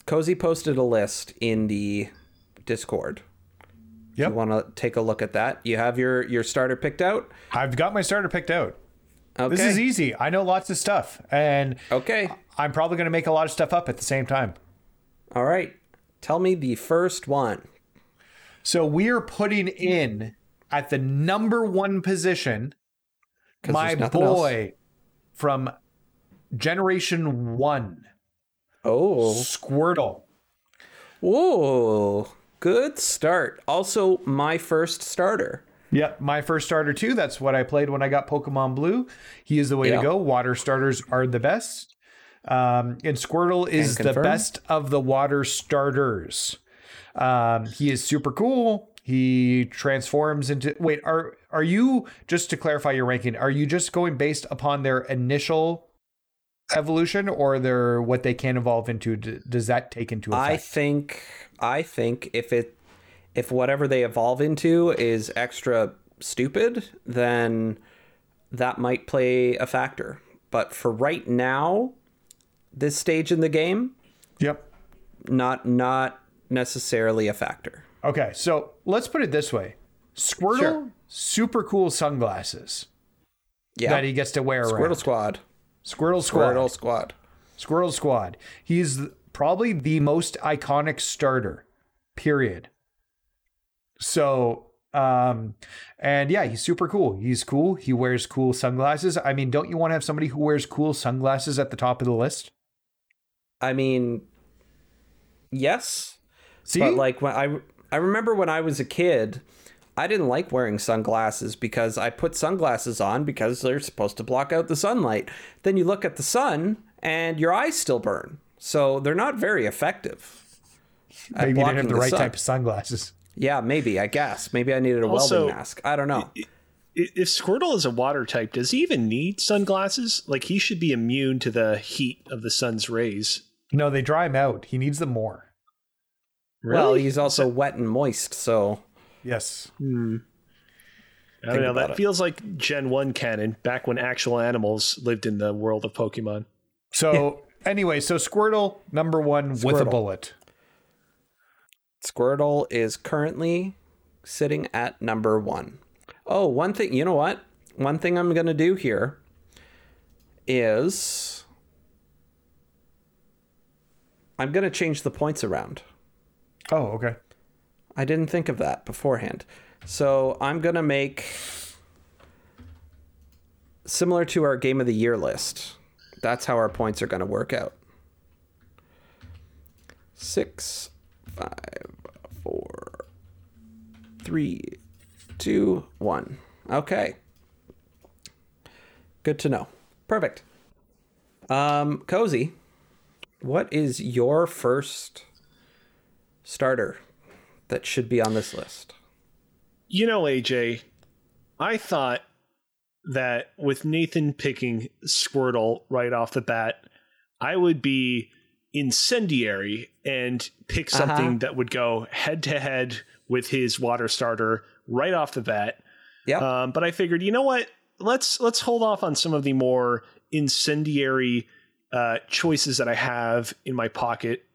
Cozy posted a list in the Discord. Yep. You want to take a look at that? You have your your starter picked out. I've got my starter picked out. Okay. This is easy. I know lots of stuff, and Okay. I'm probably going to make a lot of stuff up at the same time. All right. Tell me the first one. So we're putting in at the number one position my nothing else. boy from Generation One, Oh. Squirtle. Whoa. Good start. Also, my first starter. Yep, my first starter too. That's what I played when I got Pokemon Blue. He is the way Yeah. to go. Water starters are the best. Um, and Squirtle is the best of the water starters. Um, he is super cool. He transforms into wait, are are you just to clarify your ranking, are you just going based upon their initial evolution or their what they can evolve into? D- Does that take into I think I think if it if whatever they evolve into is extra stupid, then that might play a factor. But for right now, this stage in the game, yep. not not necessarily a factor. Okay, so let's put it this way: Squirtle, Sure. Super cool sunglasses Yeah. that he gets to wear Squirtle around. Squad. Squirtle Squad. Squirtle Squad. Squirrel Squad. He's probably the most iconic starter. Period. So, um, and yeah, he's super cool. He's cool. He wears cool sunglasses. I mean, don't you want to have somebody who wears cool sunglasses at the top of the list? I mean, yes, See, but like when I I remember when I was a kid, I didn't like wearing sunglasses because I put sunglasses on because they're supposed to block out the sunlight. Then you look at the sun and your eyes still burn. So they're not very effective. at maybe you didn't have blocking the right sun. type of sunglasses. Yeah, maybe, I guess. Maybe I needed a Also- welding mask. I don't know. If Squirtle is a water type, does he even need sunglasses? Like he should be immune to the heat of the sun's rays. No, they dry him out. He needs them more. Really? Well, he's also wet and moist, so Yes. I don't know. That it. feels like Gen One canon, back when actual animals lived in the world of Pokemon. So, anyway, so Squirtle, number one with a bullet. Squirtle is currently sitting at number one. Oh, one thing, you know what? One thing I'm going to do here is I'm going to change the points around. Oh, okay. I didn't think of that beforehand. So I'm going to make similar to our game of the year list. That's how our points are going to work out. Six, five, four, three, two, one. Okay. Good to know. Perfect. Um, Cozy, what is your first starter that should be on this list? You know, AJ, I thought that with Nathan picking Squirtle right off the bat, I would be incendiary and pick Uh-huh. something that would go head to head with his water starter right off the bat. Yep. Um, but I figured, you know what? Let's let's hold off on some of the more incendiary uh, choices that I have in my pocket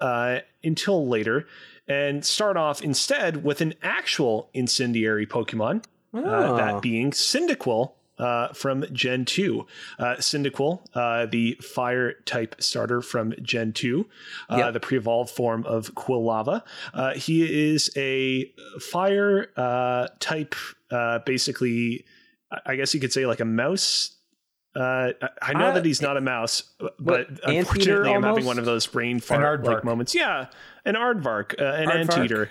uh, until later, and start off instead with an actual incendiary Pokemon. Uh, Oh. that being Cyndaquil uh, from Gen 2. Uh, Cyndaquil, uh, the fire type starter from Gen 2, uh, Yep. the pre evolved form of Quilava. Uh, he is a fire uh, type, uh, basically, I- I guess you could say like a mouse. Uh, I- I know Uh, that he's not a mouse, but anteater unfortunately, I'm having one of those brain fart like moments. Yeah, an aardvark, uh, an Aardvark. anteater,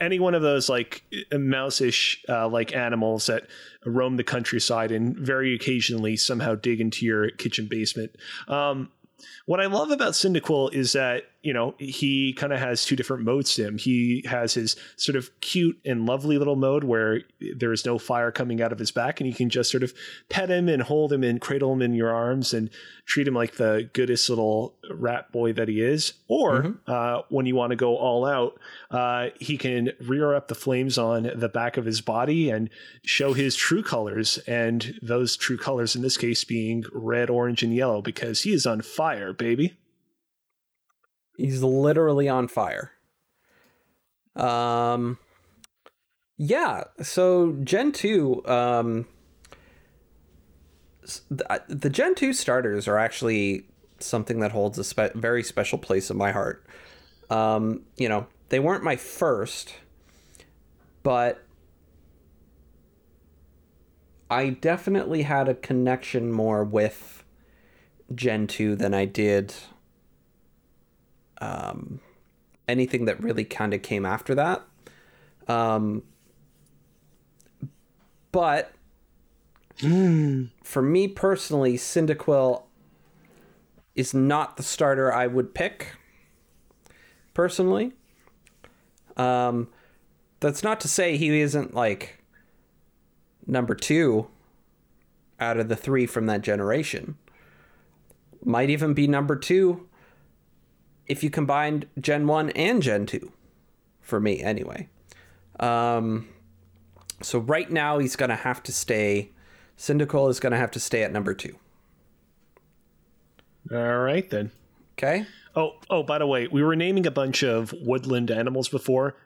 any one of those like mouse-ish uh, like animals that roam the countryside and very occasionally somehow dig into your kitchen basement. Um, what I love about Cyndaquil is that you know, he kind of has two different modes to him. He has his sort of cute and lovely little mode where there is no fire coming out of his back, and you can just sort of pet him and hold him and cradle him in your arms and treat him like the goodest little rat boy that he is. Or Mm-hmm. uh, when you want to go all out, uh, he can rear up the flames on the back of his body and show his true colors, and those true colors in this case being red, orange, and yellow because he is on fire, baby. He's literally on fire. Um yeah, so Gen 2 um the, the Gen 2 starters are actually something that holds a spe- very special place in my heart. Um, you know, they weren't my first, but I definitely had a connection more with Gen 2 than I did um, anything that really kind of came after that. Um, but for me personally, Cyndaquil is not the starter I would pick. Personally, um, that's not to say he isn't like number two out of the three from that generation. Might even be number two if you combined Gen 1 and Gen 2 for me anyway. Um, so right now he's going to have to stay Cyndaquil is going to have to stay at number 2. All right then. Okay? Oh, oh, by the way, we were naming a bunch of woodland animals before.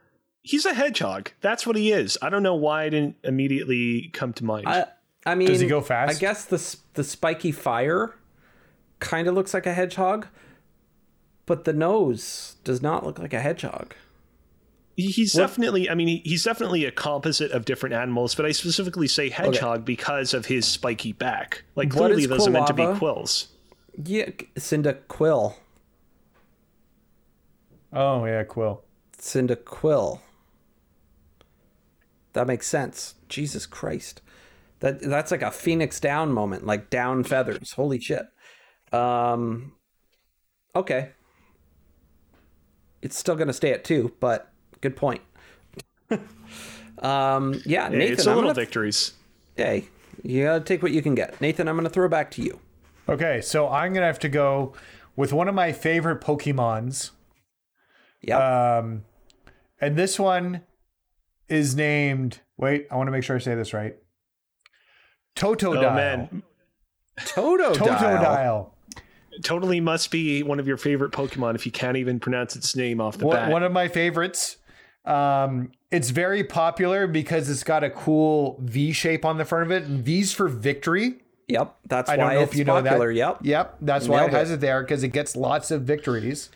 He's a hedgehog. That's what he is. I don't know why I didn't immediately come to mind. I I mean Does he go fast? I guess the the spiky fire kind of looks like a hedgehog, but the nose does not look like a hedgehog. He- he's definitely, I mean, he's definitely a composite of different animals, but I specifically say hedgehog because of his spiky back. Like, What clearly is those are meant to be quills. Yeah, Cyndaquil. Oh yeah, Quill. Cyndaquil. That makes sense. Jesus Christ. That that's like a Phoenix down moment, like down feathers. Holy shit. Um okay. It's still gonna stay at two, but good point. *laughs* um yeah, Yeah, Nathan, it's a I'm little gonna, victories. hey, you gotta take what you can get. Nathan, I'm gonna throw back to you. Okay, so I'm gonna have to go with one of my favorite Pokemons. Yep. Um, and this one is named. Wait, I want to make sure I say this right. Totodile. Oh, man. Totodile. Totodile. Totally must be one of your favorite Pokemon if you can't even pronounce its name off the One, bat. one of my favorites. Um, it's very popular because it's got a cool V shape on the front of it, and V's for victory. Yep. That's I don't why know it's if you know popular. that. Yep. Yep, that's why it Nailed has it. it there because it gets lots of victories.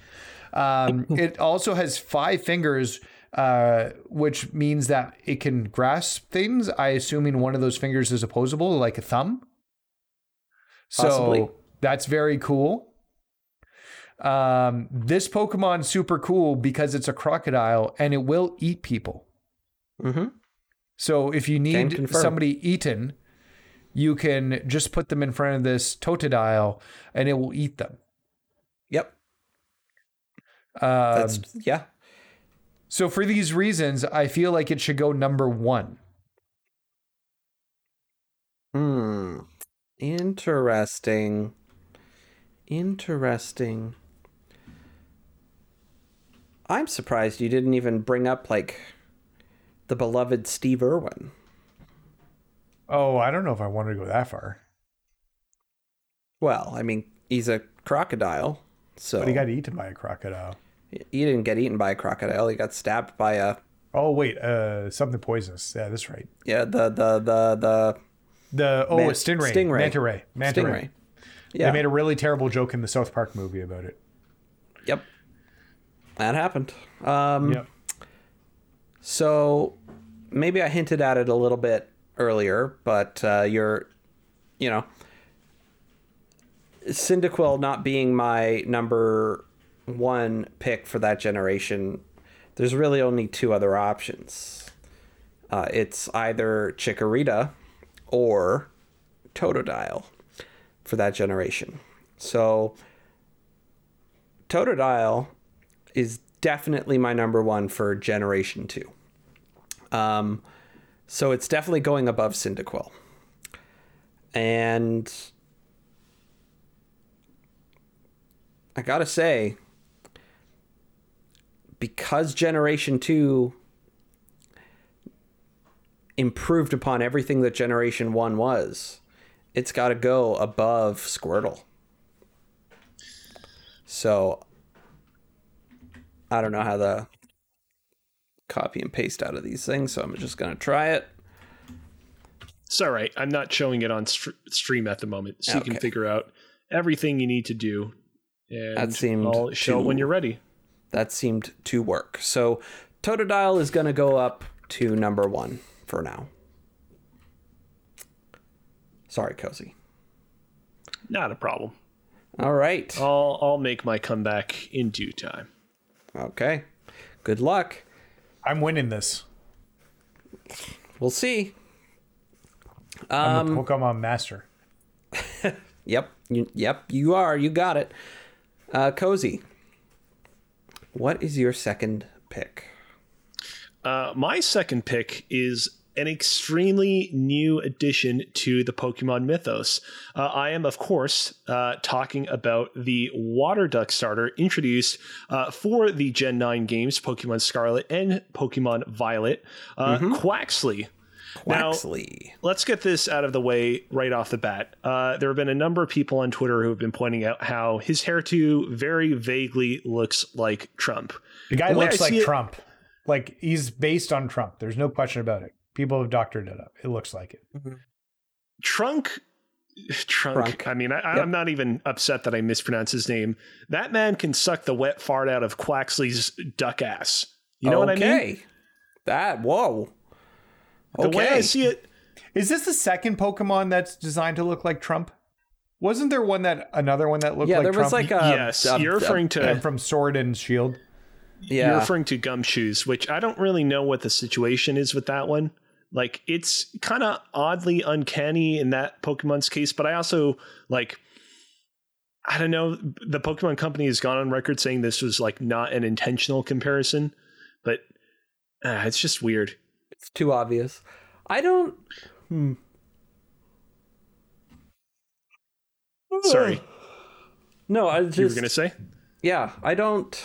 Um, *laughs* it also has five fingers, uh, which means that it can grasp things. I assuming one of those fingers is opposable, like a thumb. Possibly. That's very cool. Um, this Pokemon's super cool because it's a crocodile and it will eat people. Mm-hmm. So if you need somebody eaten, you can just put them in front of this Totodile and it will eat them. Yep. Um, That's yeah. so for these reasons, I feel like it should go number one. Hmm. Interesting. Interesting. I'm surprised you didn't even bring up like the beloved Steve Irwin. Oh, I don't know if I wanted to go that far. Well, I mean, he's a crocodile, so But he got eaten by a crocodile. he didn't get eaten by a crocodile. He got stabbed by a Oh wait, uh, something poisonous. Yeah, that's right. yeah the the the the The oh, Man- a stingray, stingray. manta ray, manta ray. stingray. They made a really terrible joke in the South Park movie about it. Yep. That happened. Um, Yep. So maybe I hinted at it a little bit earlier, but uh, you're, you know, Cyndaquil not being my number one pick for that generation, there's really only two other options. Uh, it's either Chikorita or Totodile for that generation. So Totodile is definitely my number one for Generation 2. Um, so it's definitely going above Cyndaquil. And I gotta say, because Generation 2 improved upon everything that Generation 1 was, it's gotta go above Squirtle. So I don't know how to copy and paste out of these things, so I'm just gonna try it. It's all right. I'm not showing it on st- stream at the moment, so you can figure out everything you need to do. And That seemed I'll show it when you're ready. That seemed to work. So Totodile is gonna go up to number one for now. Sorry, Cozy. Not a problem. All right. I'll I'll make my comeback in due time. Okay. Good luck. I'm winning this. We'll see. I'm Um, a Pokemon master. *laughs* Yep. You, yep. You are. You got it. Uh, Cozy. What is your second pick? Uh, my second pick is an extremely new addition to the Pokemon mythos. Uh, I am, of course, uh, talking about the Water Duck starter introduced uh, for the Gen 9 games, Pokemon Scarlet and Pokemon Violet, uh, Quaxly. Now- Quaxly. let's get this out of the way right off the bat. Uh, there have been a number of people on Twitter who have been pointing out how his hairdo very vaguely looks like Trump. The guy the looks like see it- Trump. Like he's based on Trump. There's no question about it. People have doctored it up. It looks like it. Mm-hmm. Trunk. *sighs* Trunk. Trunk. I mean, I, Yep. I'm not even upset that I mispronounced his name. That man can suck the wet fart out of Quaxly's duck ass. You know what I mean? Okay. That. Whoa. Okay. The Okay. way I see it, Is this the second Pokemon that's designed to look like Trump? Wasn't there one that another one that looked yeah, like there Trump? was like a. yes, a- you're a- referring to and from Sword and Shield. yeah. You're referring to Gumshoos, which I don't really know what the situation is with that one. Like it's kind of oddly uncanny in that Pokemon's case, but I also like I don't know, the Pokemon company has gone on record saying this was like not an intentional comparison, but uh, it's just weird. It's too obvious. I don't. Hmm. Sorry, *sighs* No, I just. you were going to say? Yeah, I don't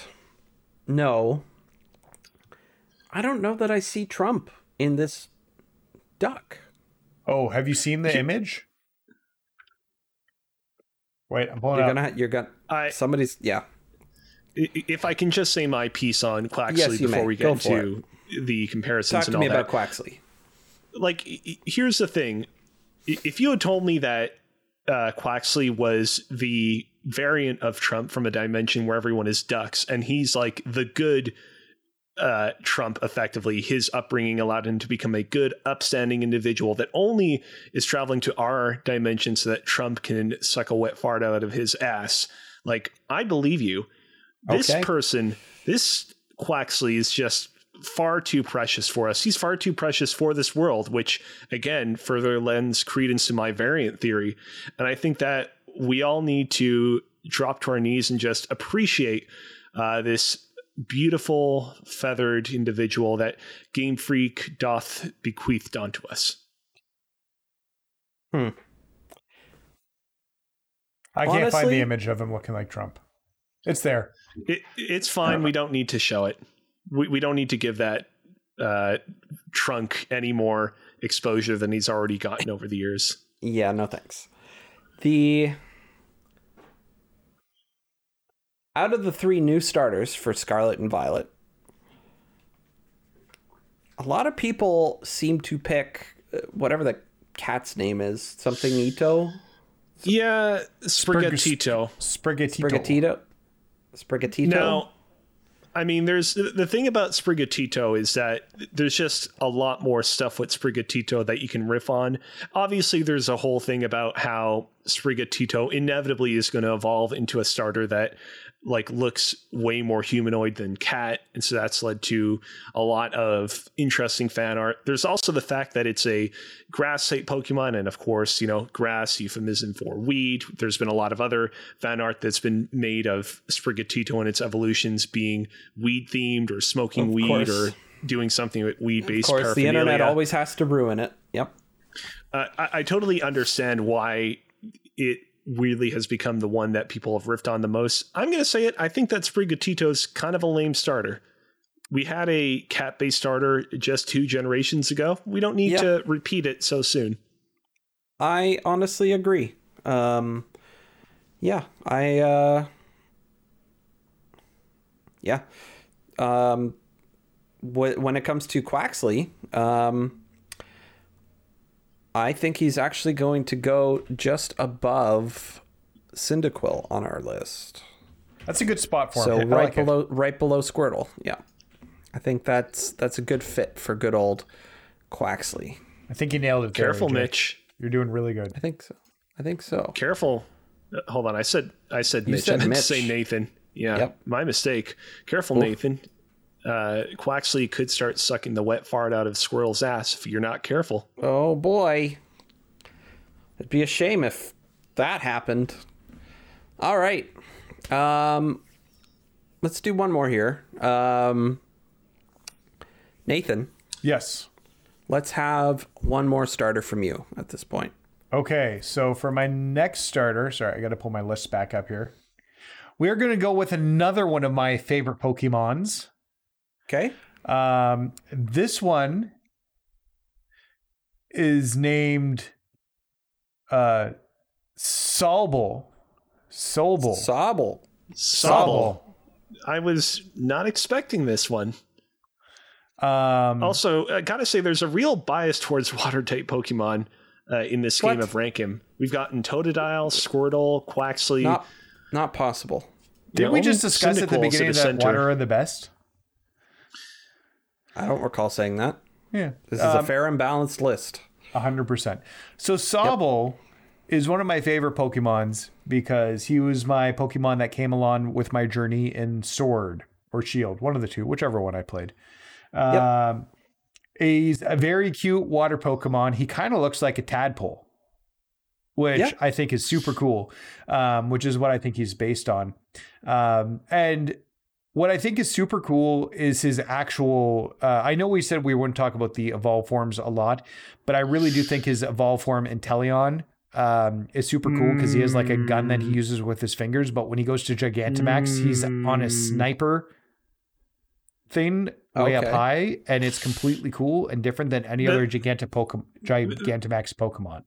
know. I don't know that I see Trump in this duck. Oh, have you seen the image? Wait, I'm pulling You're up. gonna. You're gonna. I Somebody's. Yeah. if I can just say my piece on Quaxly Yes, before may. we get for into the comparisons Talk and to all me that. about Quaxly. like i- i- here's the thing if you had told me that uh, Quaxly was the variant of Trump from a dimension where everyone is ducks and he's like the good uh, Trump effectively his upbringing allowed him to become a good upstanding individual that only is traveling to our dimension so that Trump can suck a wet fart out of his ass like I believe you this Okay. person this Quaxly is just far too precious for us. He's far too precious for this world, which again further lends credence to my variant theory. And I think that we all need to drop to our knees and just appreciate uh, this beautiful feathered individual that Game Freak doth bequeathed onto us. Hmm. I can't find the image of him looking like Trump. It's there. It, it's fine. We don't need to show it. We, we don't need to give that uh, trunk any more exposure than he's already gotten over the years. Yeah, no thanks. The out of the three new starters for Scarlet and Violet, a lot of people seem to pick uh, whatever the cat's name is, something Ito, Yeah, Sprigatito. Sprigatito. Sprigatito, Sprigatito. Now, I mean, there's the thing about Sprigatito is that there's just a lot more stuff with Sprigatito that you can riff on. Obviously, there's a whole thing about how Sprigatito inevitably is going to evolve into a starter that like looks way more humanoid than cat and so that's led to a lot of interesting fan art there's also the fact that it's a grass type pokemon and of course you know grass euphemism for weed there's been a lot of other fan art that's been made of sprigatito and its evolutions being weed themed or smoking Of weed course. or doing something with weed based Of course, the internet always has to ruin it. Yep. uh, I, I totally understand why it weirdly has become the one that people have riffed on the most. I'm going to say it. I think that Sprigatito's kind of a lame starter. We had a cat based starter just two generations ago. We don't need Yeah. to repeat it so soon. I honestly agree. Um, yeah, I, uh, yeah. Um, wh- when it comes to Quaxly, um, I think he's actually going to go just above Cyndaquil on our list. That's a good spot for So him. So right like it. below, right below Squirtle. Yeah, I think that's that's a good fit for good old Quaxly. I think you nailed it. there, Careful, AJ. Mitch. You're doing really good. I think so. I think so. Careful. Uh, hold on. I said I said Mitch. said I meant to say Nathan. Yeah, Yep. my mistake. Careful, Nathan. Uh, Quaxly could start sucking the wet fart out of Squirtle's ass if you're not careful. Oh boy. It'd be a shame if that happened. All right. Um let's do one more here. Um Nathan, Yes. let's have one more starter from you at this point. Okay, so for my next starter, sorry, I got to pull my list back up here. We're going to go with another one of my favorite Pokemons. Okay? Um, this one is named uh, Solble. Solble. Sobble. Sobble. I was not expecting this one. Um, Also, I gotta say, there's a real bias towards water type Pokemon uh, in this game What? of Rankim. We've gotten Totodile, Squirtle, Quaxly. Not not possible. did we no, just discuss at the beginning at that the center. water are the best? I don't recall saying that. Yeah. This is a fair and balanced list. Hundred percent. So Sobble is one of my favorite Pokemons because he was my Pokemon that came along with my journey in Sword or Shield, one of the two, whichever one I played. Um, he's a very cute water Pokemon. He kind of looks like a tadpole, which Yeah. I think is super cool. Um, which is what I think he's based on. Um, and what I think is super cool is his actual. Uh, I know we said we wouldn't talk about the evolve forms a lot, but I really do think his evolve form Inteleon um, is super cool because he has like a gun that he uses with his fingers. But when he goes to Gigantamax, he's on a sniper thing way up high, and it's completely cool and different than any The- other Gigantic Pokemon, Gigantamax Pokemon.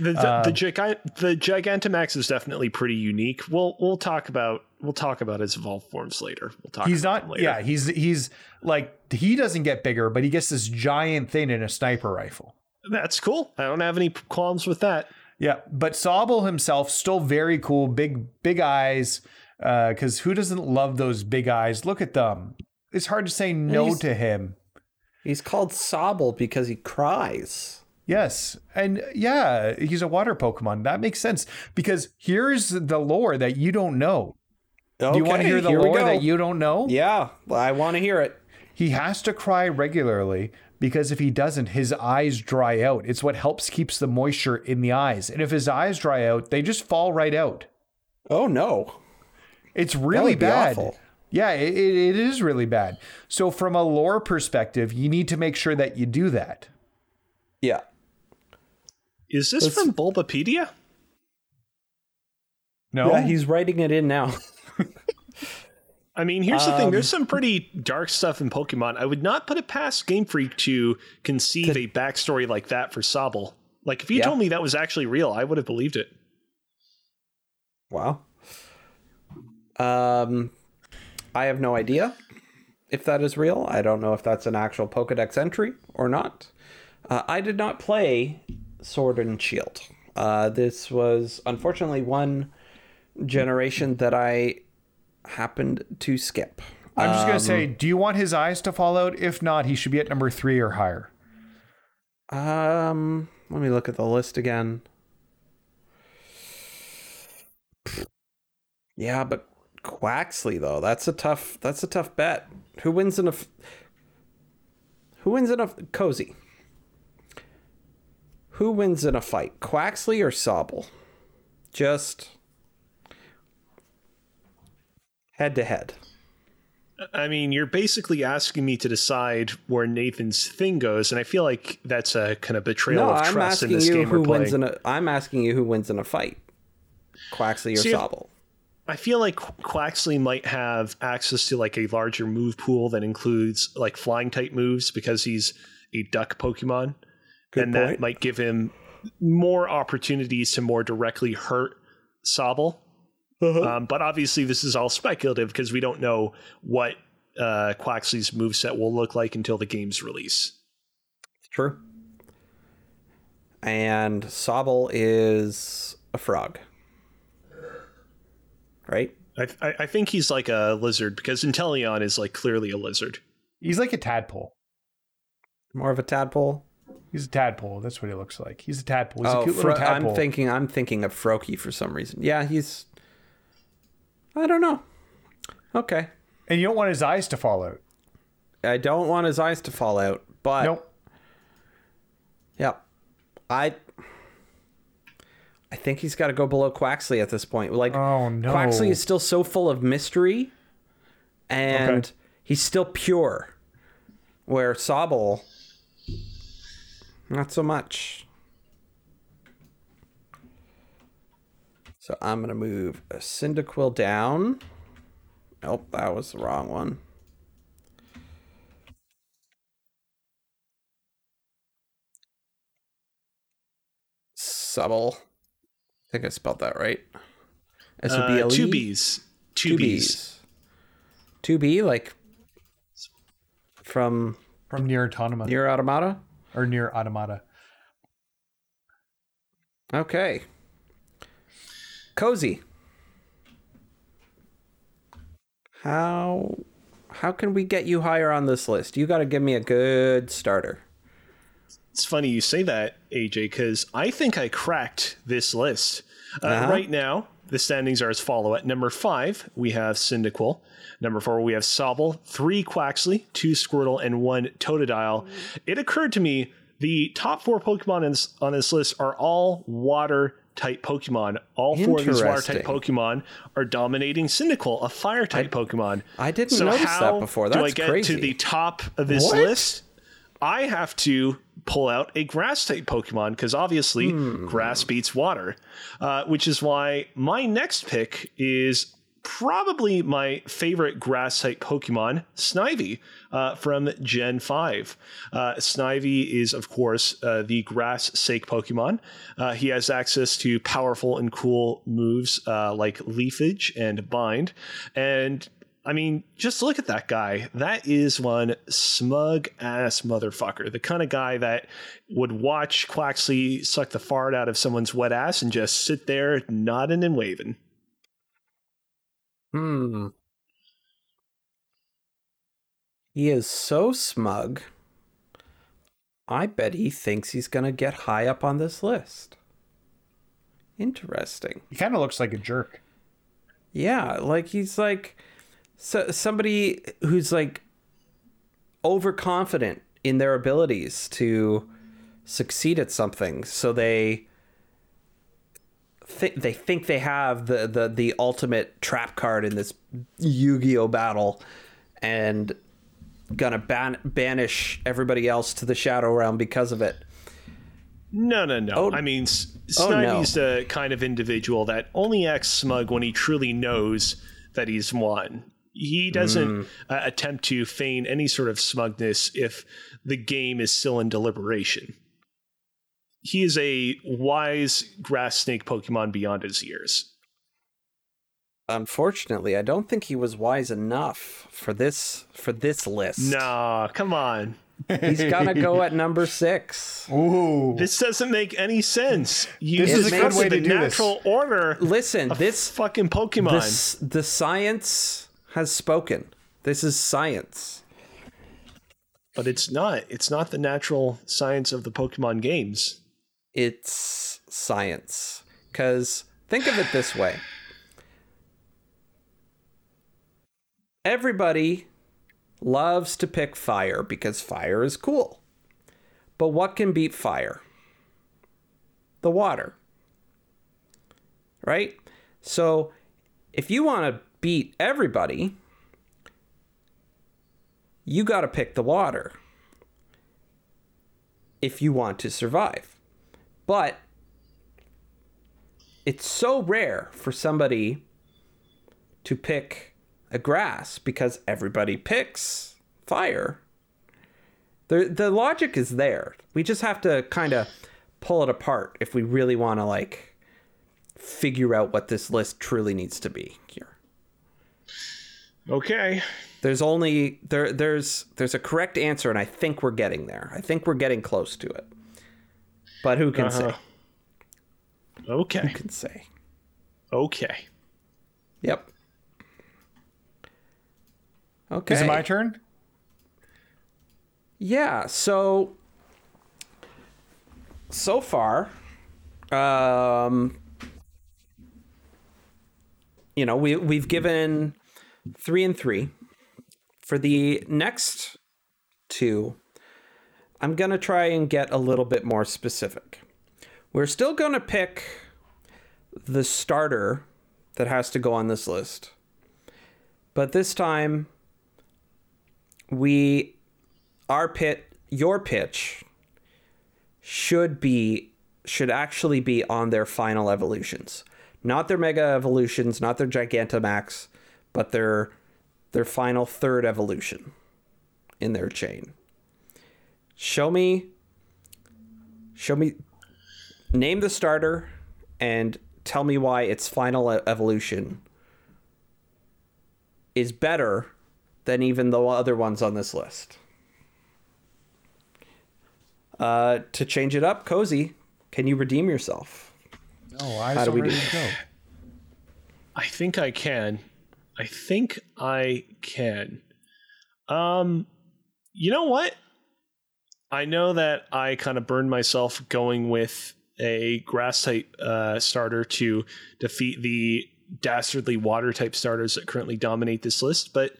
The the, Uh, the, Giga- the Gigantamax is definitely pretty unique. We'll we'll talk about we'll talk about his evolved forms later. We'll talk. He's about not. later. Yeah, he's he's like he doesn't get bigger, but he gets this giant thing in a sniper rifle. that's cool. I don't have any qualms with that. Yeah, but Sobble himself still very cool, big big eyes. Because who doesn't love those big eyes? Look at them. It's hard to say no to him. He's called Sobble because he cries. Yes, and yeah, he's a water Pokemon. That makes sense because here's the lore that you don't know. Do you want to hear the lore that you don't know? Yeah, I want to hear it. He has to cry regularly because if he doesn't, his eyes dry out. It's what helps keeps the moisture in the eyes. And if his eyes dry out, they just fall right out. Oh no. It's really bad. awful. Yeah, it it is really bad. So from a lore perspective, you need to make sure that you do that. Yeah. Is this Let's- from Bulbapedia? No, Yeah, he's writing it in now. *laughs* I mean, here's the thing. Um, There's some pretty dark stuff in Pokemon. I would not put it past Game Freak to conceive a backstory like that for Sobble. Like, if you Yeah. told me that was actually real, I would have believed it. Wow. Um, I have no idea if that is real. I don't know if that's an actual Pokedex entry or not. Uh, I did not play Sword and Shield. Uh, this was unfortunately one generation that I happened to skip. I'm just gonna say, do you want his eyes to fall out? If not, he should be at number three or higher. Um, let me look at the list again. Yeah, but Quaxly though. That's a tough. That's a tough bet. Who wins in a? Who wins in a cozy? Who wins in a fight, Quaxly or Sobble? Just head to head. I mean, you're basically asking me to decide where Nathan's thing goes, and I feel like that's a kind of betrayal No, of I'm trust in this you game who we're wins playing. in a. I'm asking you who wins in a fight, Quaxly or See, Sobble. I feel like Quaxly might have access to like a larger move pool that includes like flying type moves because he's a duck Pokemon. Good and point. that might give him more opportunities to more directly hurt Sobble. Uh-huh. Um, but obviously, this is all speculative because we don't know what uh, Quaxly's moveset will look like until the game's release. True. And Sobble is a frog. Right? I, I, I think he's like a lizard because Inteleon is like clearly a lizard. He's like a tadpole. More of a tadpole. He's a tadpole. That's what he looks like. He's a tadpole. He's a oh, cute Fro- little tadpole. I'm thinking I'm thinking of Froakie for some reason. Yeah, he's I don't know. Okay. and you don't want his eyes to fall out. I don't want his eyes to fall out, but Nope. Yep. I I think he's got to go below Quaxly at this point. Like Oh, no. Quaxly is still so full of mystery and Okay. he's still pure. Where Sobble not so much. So I'm going to move a Cyndaquil down. Nope, that was the wrong one. Subble. I think I spelled that right. S O B Uh, two B's. Two, Two B's. B's. Two B, like from From NieR Automata NieR Automata? Or NieR Automata. Okay. Cozy. How how can we get you higher on this list? You got to give me a good starter. It's funny you say that, AJ, because I think I cracked this list. Uh, Uh-huh. Right now, the standings are as follow. At number five, we have Cyndaquil. Number four, we have Sobble. Three Quaxly, two Squirtle, and one Totodile. It occurred to me the top four Pokemon in on this list are all water type Pokemon. All four of these water type. Pokemon are dominating Cyndaquil, a fire type Pokemon. I didn't So notice that before. do I get crazy. to the top of this What? list? I have to pull out a grass type Pokemon because obviously Hmm. grass beats water, uh, which is why my next pick is probably my favorite grass type Pokemon, Snivy, uh, from Gen 5. Uh, Snivy is, of course, uh, the grass sake Pokemon. Uh, he has access to powerful and cool moves uh, like Leafage and Bind. And I mean, just look at that guy. That is one smug ass motherfucker. The kind of guy that would watch Quaxly suck the fart out of someone's wet ass and just sit there nodding and waving. Hmm. He is so smug. I bet he thinks he's going to get high up on this list. Interesting. He kind of looks like a jerk. Yeah, like he's like so, somebody who's like overconfident in their abilities to succeed at something, so they th- they think they have the, the the ultimate trap card in this Yu-Gi-Oh battle, and gonna ban- banish everybody else to the Shadow Realm because of it. No, no, no. Oh. I mean, S- Oh, no. The kind of individual that only acts smug when he truly knows that he's won. He doesn't uh, attempt to feign any sort of smugness if the game is still in deliberation. He is a wise grass snake Pokemon beyond his years. Unfortunately, I don't think he was wise enough for this for this list. Nah, come on. He's gonna go *laughs* at number six. Ooh. This doesn't make any sense. You This is a good way to the do this. natural order Listen, of this fucking Pokemon. this the science has spoken. This is science. but it's not. It's not the natural science of the Pokemon games. It's science. Cause think of it this way. everybody loves to pick fire because fire is cool. But what can beat fire? The water. Right? So if you want to beat everybody, you got to pick the water if you want to survive. But it's so rare for somebody to pick a grass because everybody picks fire. The the logic is there. We just have to kind of pull it apart if we really want to like figure out what this list truly needs to be here. Okay. There's only there there's there's a correct answer and I think we're getting there. I think we're getting close to it. But who can Uh-huh. say? Okay. Who can say? Okay. Yep. Okay. Is it my turn? Yeah, so so far um you know, we we've given 3 and 3 for the next two. I'm going to try and get a little bit more specific. We're still going to pick the starter that has to go on this list. But this time we our pit your pitch should be should actually be on their final evolutions not their mega evolutions not their gigantamax but their their final third evolution in their chain show me show me name the starter and tell me why its final evolution is better than even the other ones on this list. Uh, to change it up, Cozy, can you redeem yourself? No, I How do we ready do? to go. I think I can. I think I can. Um, you know what? I know that I kind of burned myself going with a grass type uh, starter to defeat the dastardly water type starters that currently dominate this list, but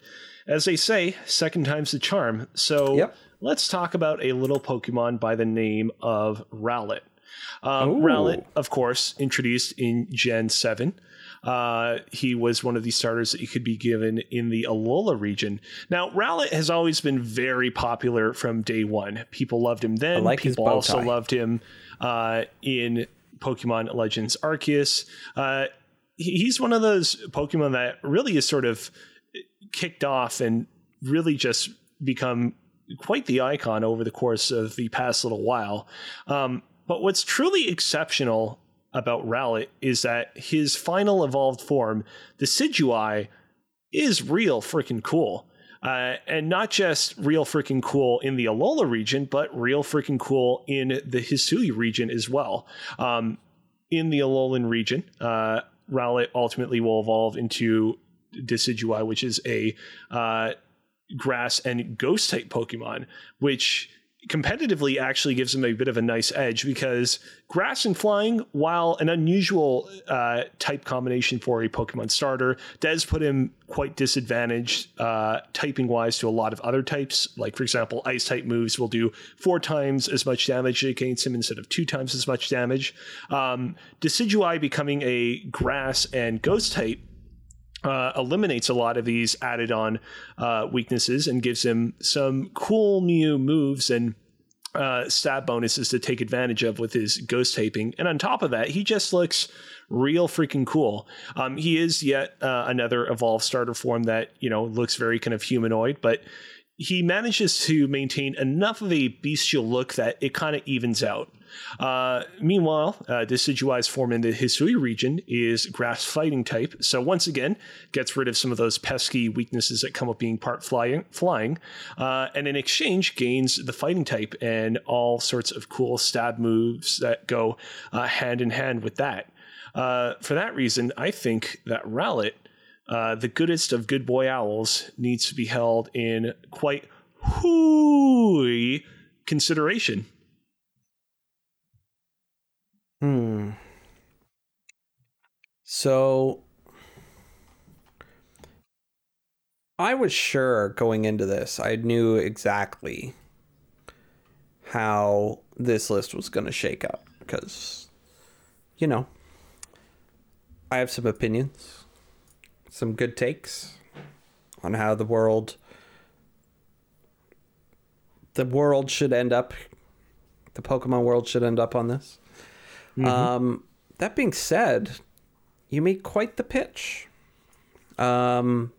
as they say, second time's the charm. So Yep. let's talk about a little Pokemon by the name of Rowlet. Um, Rowlet, of course, introduced in Gen 7. Uh, he was one of the starters that you could be given in the Alola region. Now, Rowlet has always been very popular from day one. People loved him then. like People also loved him uh, in Pokemon Legends Arceus. Uh, he's one of those Pokemon that really is sort of kicked off and really just become quite the icon over the course of the past little while. Um, but what's truly exceptional about Rowlet is that his final evolved form, the Decidueye, is real freaking cool. Uh, and not just real freaking cool in the Alola region, but real freaking cool in the Hisui region as well. Um, in the Alolan region, uh, Rowlet ultimately will evolve into Decidueye, which is a uh, grass and ghost type Pokemon, which competitively actually gives him a bit of a nice edge because grass and flying, while an unusual uh, type combination for a Pokemon starter, does put him quite disadvantaged uh, typing wise to a lot of other types. Like, for example, ice type moves will do four times as much damage against him instead of two times as much damage. Um, Decidueye becoming a grass and ghost type uh, eliminates a lot of these added on uh, weaknesses and gives him some cool new moves and uh, stat bonuses to take advantage of with his ghost taping. And on top of that, he just looks real freaking cool. Um, he is yet uh, another evolved starter form that, you know, looks very kind of humanoid, but he manages to maintain enough of a bestial look that it kind of evens out. Uh, meanwhile, uh, Decidueye's form in the Hisui region is grass fighting type, so once again gets rid of some of those pesky weaknesses that come up being part flying, flying, uh, and in exchange gains the fighting type and all sorts of cool stab moves that go uh, hand in hand with that. Uh, for that reason, I think that Rowlet uh, the goodest of good boy owls needs to be held in quite hooey consideration. Hmm. So I was sure going into this, I knew exactly how this list was going to shake up because, you know, I have some opinions, some good takes on how the world the world should end up the Pokemon world should end up on this. Um, that being said, you made quite the pitch. Um,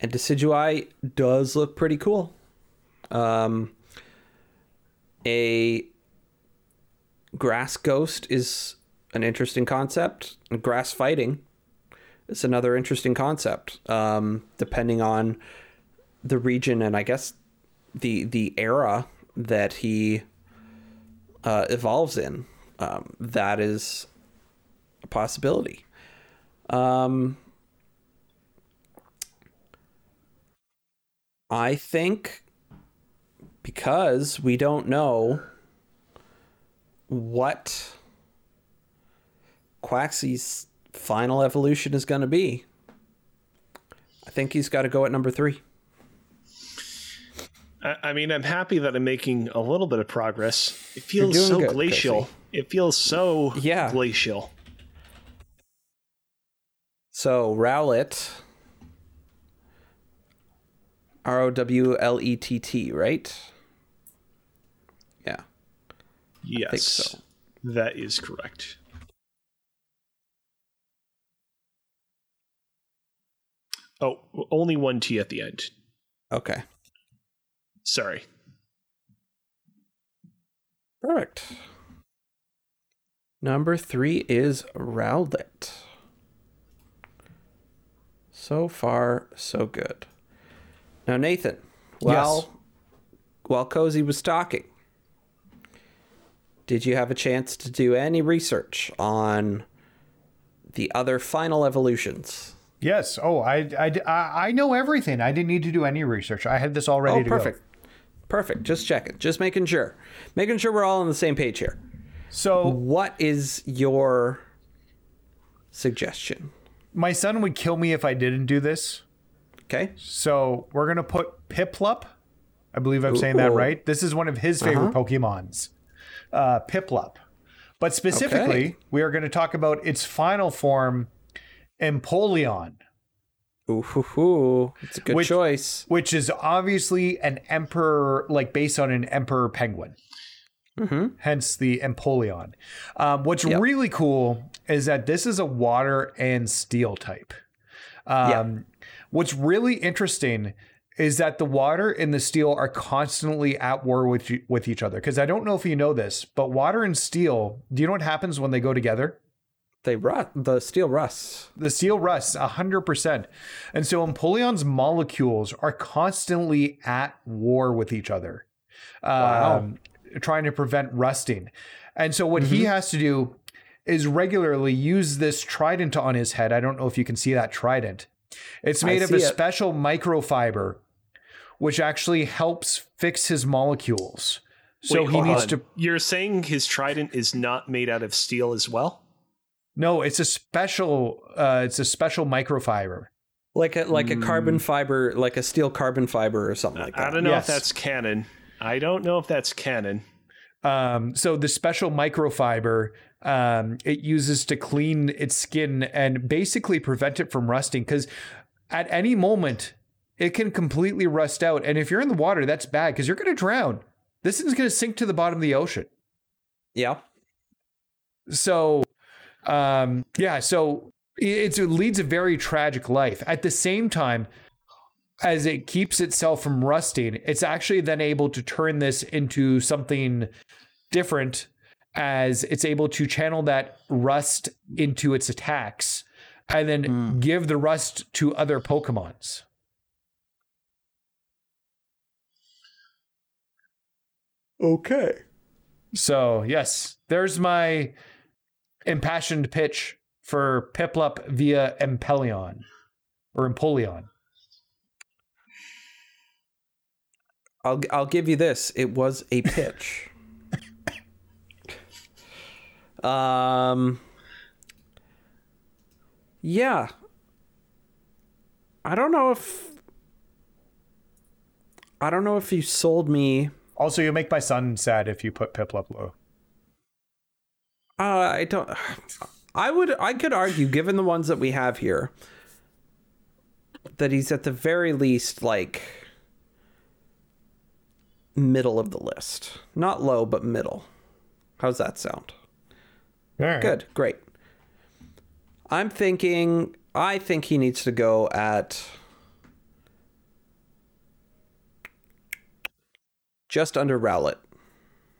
and Decidueye does look pretty cool. Um, a grass ghost is an interesting concept. And grass fighting is another interesting concept. Um, depending on the region and I guess the the era that he uh, evolves in, um, that is a possibility. Um, I think because we don't know what Quaxly's final evolution is going to be, I think he's got to go at number three. I, mean, I'm happy that I'm making a little bit of progress. It feels so good, glacial. It feels so Yeah. glacial. So Rowlet, R O W L E T T, right? Yeah. Yes, so. that is correct. Oh, only one T at the end. Okay. Sorry. Perfect. Number three is Rowlet. So far, so good. Now, Nathan, while while Cozy was talking, did you have a chance to do any research on the other final evolutions? Yes. Oh, I, I, I know everything. I didn't need to do any research. I had this all ready oh, perfect. go. Perfect. Just checking. Just making sure. Making sure we're all on the same page here. So What is your suggestion? my son would kill me if I didn't do this. Okay. So we're gonna put Piplup. I believe I'm saying that right. This is one of his favorite Uh-huh. Pokemons. Uh, Piplup. But specifically, Okay. we are going to talk about its final form, Empoleon, Ooh, it's a good Which- choice. which is obviously an emperor, like based on an emperor penguin. Mm-hmm. hence the Empoleon. Um, what's Yep. really cool is that this is a water and steel type. Um, What's really interesting is that the water and the steel are constantly at war with with each other. Because I don't know if you know this, but water and steel. Do you know what happens when they go together? They rust. The steel rusts. The steel rusts 100%. And so Empoleon's molecules are constantly at war with each other, um, trying to prevent rusting. And so what he has to do is regularly use this trident on his head. I don't know if you can see that trident. It's made of a it. special microfiber, which actually helps fix his molecules. So Wait, he hold needs on. to. You're saying his trident is not made out of steel as well? No, it's a special. Uh, it's a special microfiber. Like a like a carbon fiber, like a steel carbon fiber or something like that. I don't know Yes. if that's canon. I don't know if that's canon. Um, so the special microfiber um, it uses to clean its skin and basically prevent it from rusting because at any moment it can completely rust out. And if you're in the water, that's bad because you're going to drown. This thing's going to sink to the bottom of the ocean. Yeah. So, um, yeah, so it, it leads a very tragic life. At the same time, as it keeps itself from rusting, it's actually then able to turn this into something different as it's able to channel that rust into its attacks and then hmm. give the rust to other Pokemons. Okay. So, yes, there's my impassioned pitch for Piplup via Empeleon or Empoleon. I'll I'll give you this. It was a *laughs* pitch. um. Yeah. I don't know if I don't know if you sold me. Also, you make my son sad if you put Pip Piplup low. Uh, I don't. I would. I could argue, given the ones that we have here, that he's at the very least like middle of the list. Not low, but middle. How's that sound? Good. Great. I'm thinking. I think he needs to go at just under Rowlet,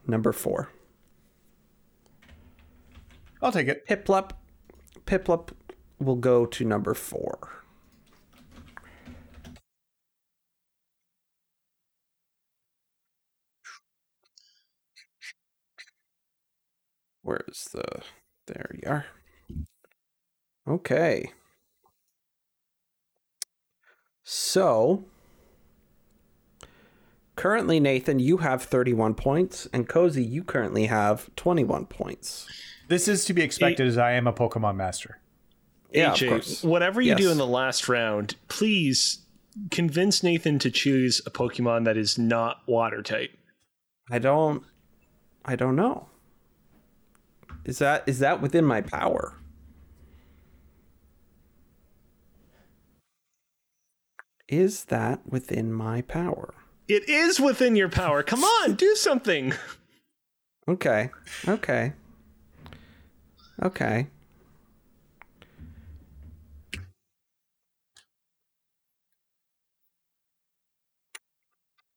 number four. I'll take it. Piplup, Piplup will go to number four. Where's the? There you are. Okay. So, currently, Nathan, you have 31 points, and Cozy, you currently have 21 points. This is to be expected as I am a Pokemon master. Yeah, of AJ, course. whatever you Yes. do in the last round, please convince Nathan to choose a Pokemon that is not water type. I don't I don't know. Is that is that within my power? Is that within my power? It is within your power. Come on, do something. Okay. Okay. Okay.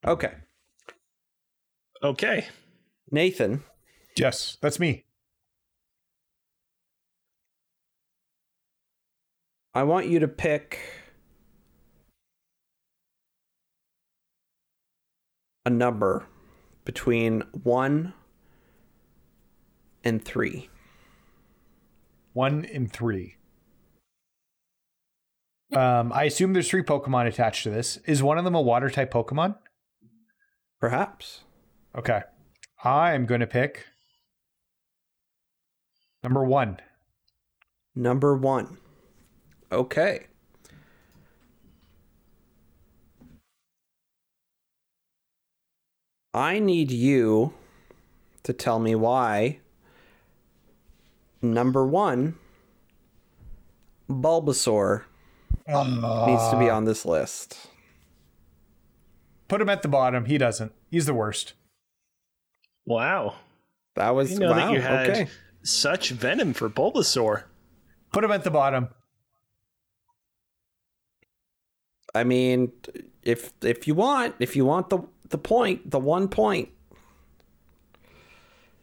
Okay. Okay. Nathan, Yes, that's me. I want you to pick a number between 1 and 3. One and three. Um, I assume there's three Pokemon attached to this. Is one of them a water type Pokemon? Perhaps. Okay. I'm going to pick number one. Number 1. Okay. I need you to tell me why number 1 Bulbasaur needs to be on this list. Put him at the bottom. He doesn't. He's the worst. Wow. That was You know wow. that you had okay. such venom for Bulbasaur. Put him at the bottom. I mean, if if you want, if you want the the point, the one point,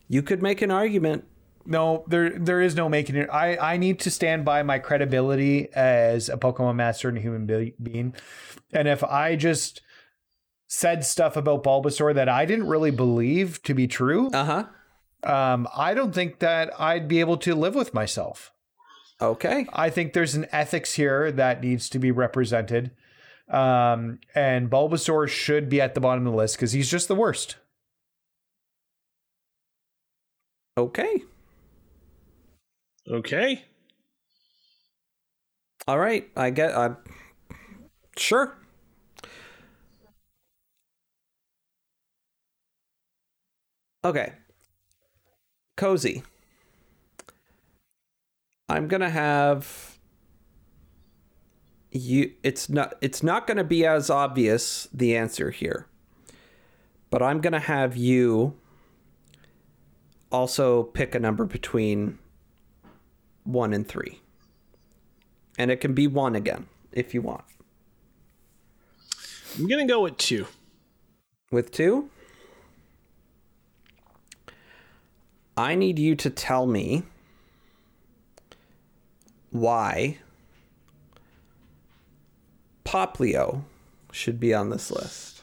you could make an argument. No, there there is no making it. I I need to stand by my credibility as a Pokemon master and a human be- being. And if I just said stuff about Bulbasaur that I didn't really believe to be true, Uh huh. um, I don't think that I'd be able to live with myself. Okay. I think there's an ethics here that needs to be represented. Um, and Bulbasaur should be at the bottom of the list because he's just the worst. Okay. Okay. All right. I get. I uh, sure. Okay. Cozy. I'm gonna have you. It's not. It's not gonna be as obvious the answer here, but I'm gonna have you also pick a number between one and three. And it can be one again if you want. I'm going to go with two. With two, I need you to tell me why Popplio should be on this list.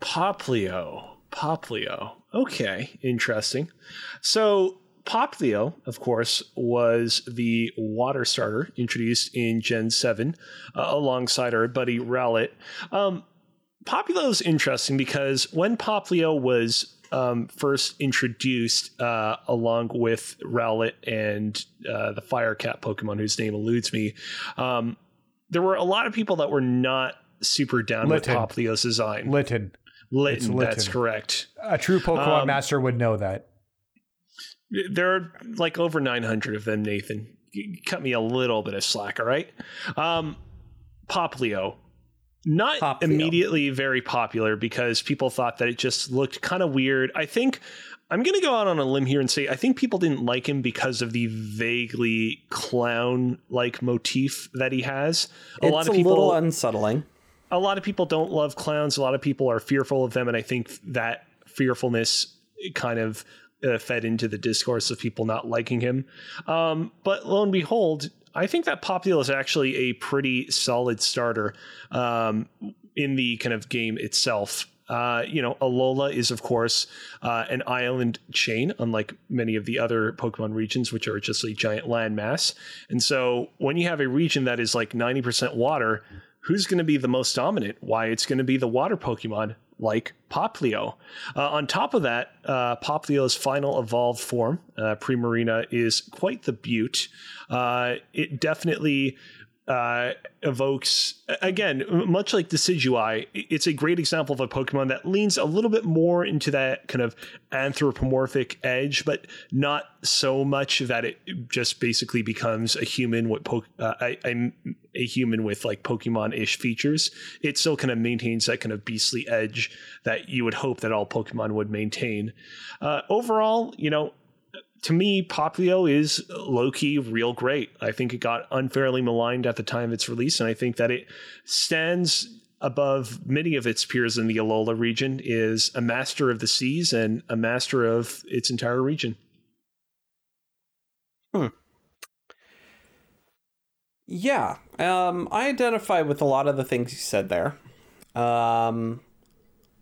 Popplio. Popplio. Okay, interesting. So, Popplio, of course, was the water starter introduced in Gen 7 uh, alongside our buddy Rowlet. Um, Popplio is interesting because when Popplio was um, first introduced uh, along with Rowlet and uh, the Fire Cat Pokemon, whose name eludes me, um, there were a lot of people that were not super down Litten. with Popplio's design. Litten. Litten, Litten. that's correct. A true Pokemon Um, master would know that. There are like over 900 of them, Nathan. You Cut me a little bit of slack, all right? Um, Popplio. Not Popplio. immediately very popular because people thought that it just looked kind of weird. I think I'm going to go out on a limb here and say I think people didn't like him because of the vaguely clown like motif that he has. A it's lot of a people little unsettling. a lot of people don't love clowns. A lot of people are fearful of them, and I think that fearfulness kind of uh, fed into the discourse of people not liking him. Um, but lo and behold, I think that Popplio is actually a pretty solid starter um, in the kind of game itself. Uh, you know, Alola is of course uh, an island chain, unlike many of the other Pokemon regions, which are just a giant landmass. And so, when you have a region that is like ninety percent water, who's going to be the most dominant? Why, it's going to be the water Pokemon like Popplio. Uh, on top of that, uh, final evolved form, uh, Primarina, is quite the beaut. Uh, it definitely uh, evokes, again, much like Decidueye, it's a great example of a Pokemon that leans a little bit more into that kind of anthropomorphic edge, but not so much that it just basically becomes a human with po- uh, a, a, a human with like Pokemon-ish features. It still kind of maintains that kind of beastly edge that you would hope that all Pokemon would maintain. Uh, overall, you know, to me, Popplio is low key real great. I think it got unfairly maligned at the time of its release, and I think that it stands above many of its peers in the Alola region, is a master of the seas and a master of its entire region. Hmm. Yeah, um, I identify with a lot of the things you said there. Um,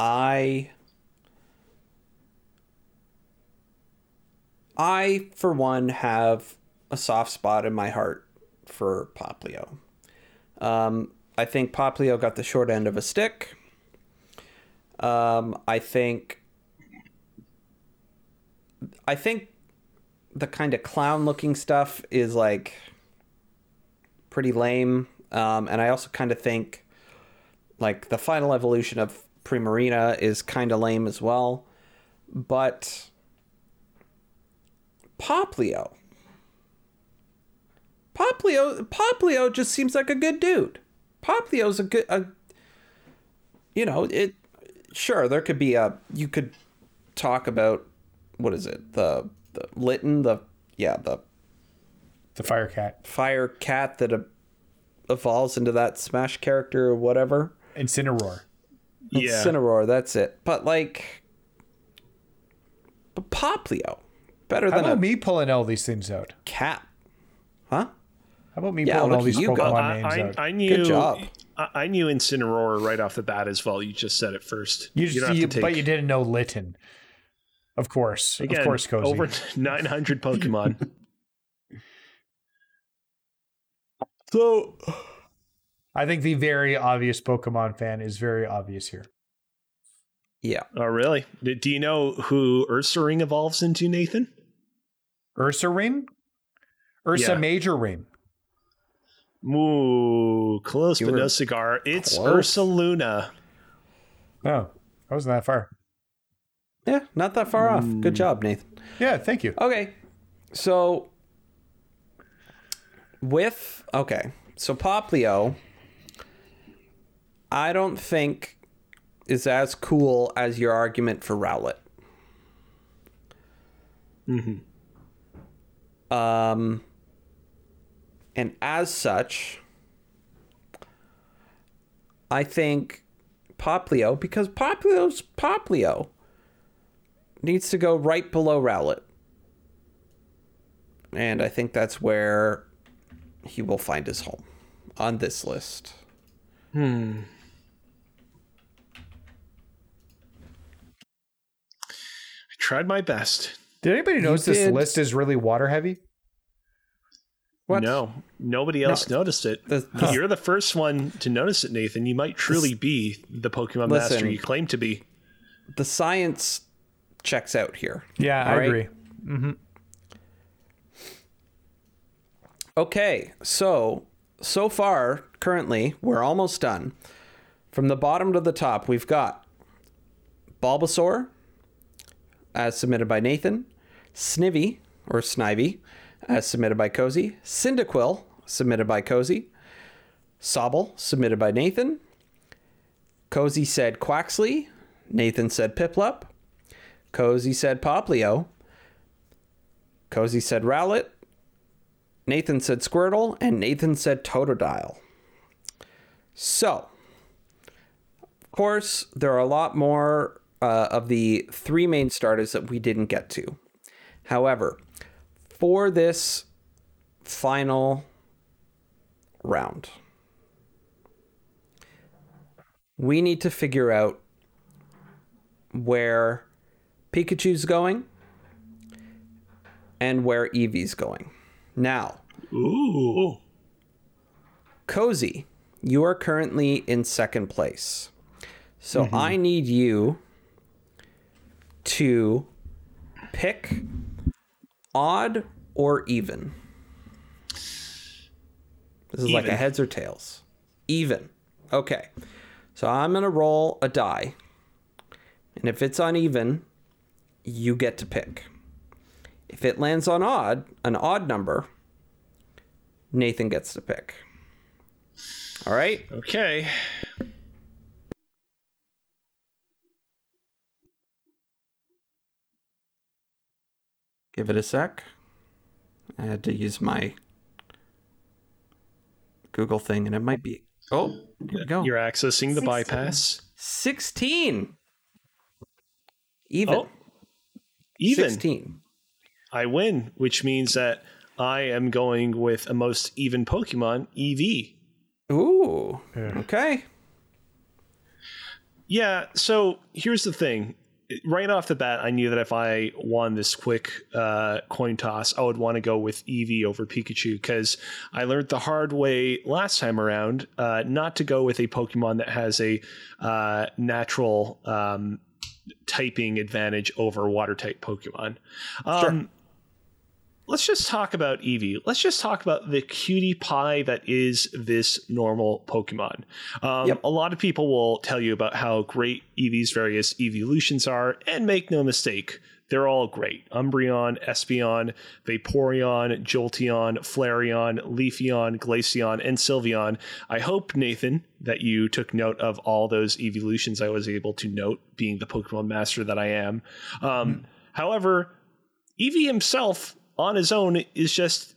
I, I for one have a soft spot in my heart for Popplio. Um, I think Popplio got the short end of a stick. Um, I think, I think the kind of clown-looking stuff is like pretty lame. Um, and I also kind of think like the final evolution of Primarina is kind of lame as well. But Popplio. Popplio Popplio just seems like a good dude. Popplio's a good a you know, it sure there could be a you could talk about what is it? The the Litten, the yeah, the The Fire Cat. fire cat that uh, evolves into that smash character or whatever. Incineroar. Yeah. Incineroar, that's it. But like but Popplio. Better How than about a me pulling all these things out? cat. Huh? How about me Yeah, pulling look all these you go. Pokemon I, names I, out? I knew. job. I, I knew Incineroar right off the bat as well. You just said it first. you just, have you, take but you didn't know Litten. Of course. again, of course, Cozy. over *laughs* 900 Pokemon. *laughs* So I think the very obvious Pokemon fan is very obvious here. yeah. oh, really? Do do you know who Ursaring evolves into, Nathan? Ursa Ring? Ursa Yeah. Major Ring. Ooh, close You but were no cigar. It's close. Ursa Luna. Oh, I wasn't that far. Yeah, not that far off. Good job, Nathan. Yeah, thank you. Okay. So with okay. So Popplio I don't think is as cool as your argument for Rowlet. Mhm. Um and as such I think Popplio because Popplio's Popplio needs to go right below Rowlet. And I think that's where he will find his home on this list. Hmm. I tried my best. Did anybody notice this did. list is really water heavy? What? No, nobody else noticed it. The- the- You're the first one to notice it, Nathan. You might truly be the Pokemon master you claim to be. The science checks out here. Yeah, I All right. agree. Mm-hmm. Okay, so so far, currently, we're almost done. From the bottom to the top, we've got Bulbasaur, as submitted by Nathan, Snivy, or Snivy, as submitted by Cozy, Cyndaquil, submitted by Cozy, Sobble, submitted by Nathan, Cozy said Quaxly, Nathan said Piplup, Cozy said Popplio, Cozy said Rowlet, Nathan said Squirtle, and Nathan said Totodile. So, of course, there are a lot more uh, of the three main starters that we didn't get to. However, for this final round, we need to figure out where Pikachu's going and where Eevee's going. Now, Ooh. Cozy, you are currently in second place. So mm-hmm. I need you to pick odd or even. This is like a heads or tails. Even. Okay. So I'm going to roll a die. And if it's uneven, you get to pick. If it lands on odd, an odd number, Nathan gets to pick. All right? Okay. Give it a sec. I had to use my Google thing, and it might be. Oh, here we go. You're accessing the bypass. 16. Even. Oh, even. 16. I win, which means that I am going with a most even Pokemon, Eevee. Ooh. Okay. Yeah, so here's the thing. Right off the bat, I knew that if I won this quick uh, coin toss, I would want to go with Eevee over Pikachu because I learned the hard way last time around uh, not to go with a Pokemon that has a uh, natural um, typing advantage over water type Pokemon. Um, Let's just talk about Eevee. Let's just talk about the cutie pie that is this normal Pokemon. Um, Yep. A lot of people will tell you about how great Eevee's various evolutions are, and make no mistake, they're all great. Umbreon, Espeon, Vaporeon, Jolteon, Flareon, Leafeon, Glaceon, and Sylveon. I hope, Nathan, that you took note of all those evolutions I was able to note, being the Pokemon master that I am. Um, However, Eevee himself on his own is just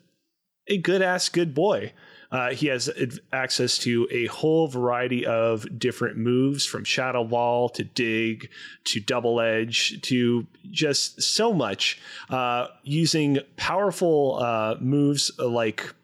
a good ass good boy. Uh, he has access to a whole variety of different moves from Shadow Ball to Dig to Double Edge to just so much uh, using powerful uh, moves like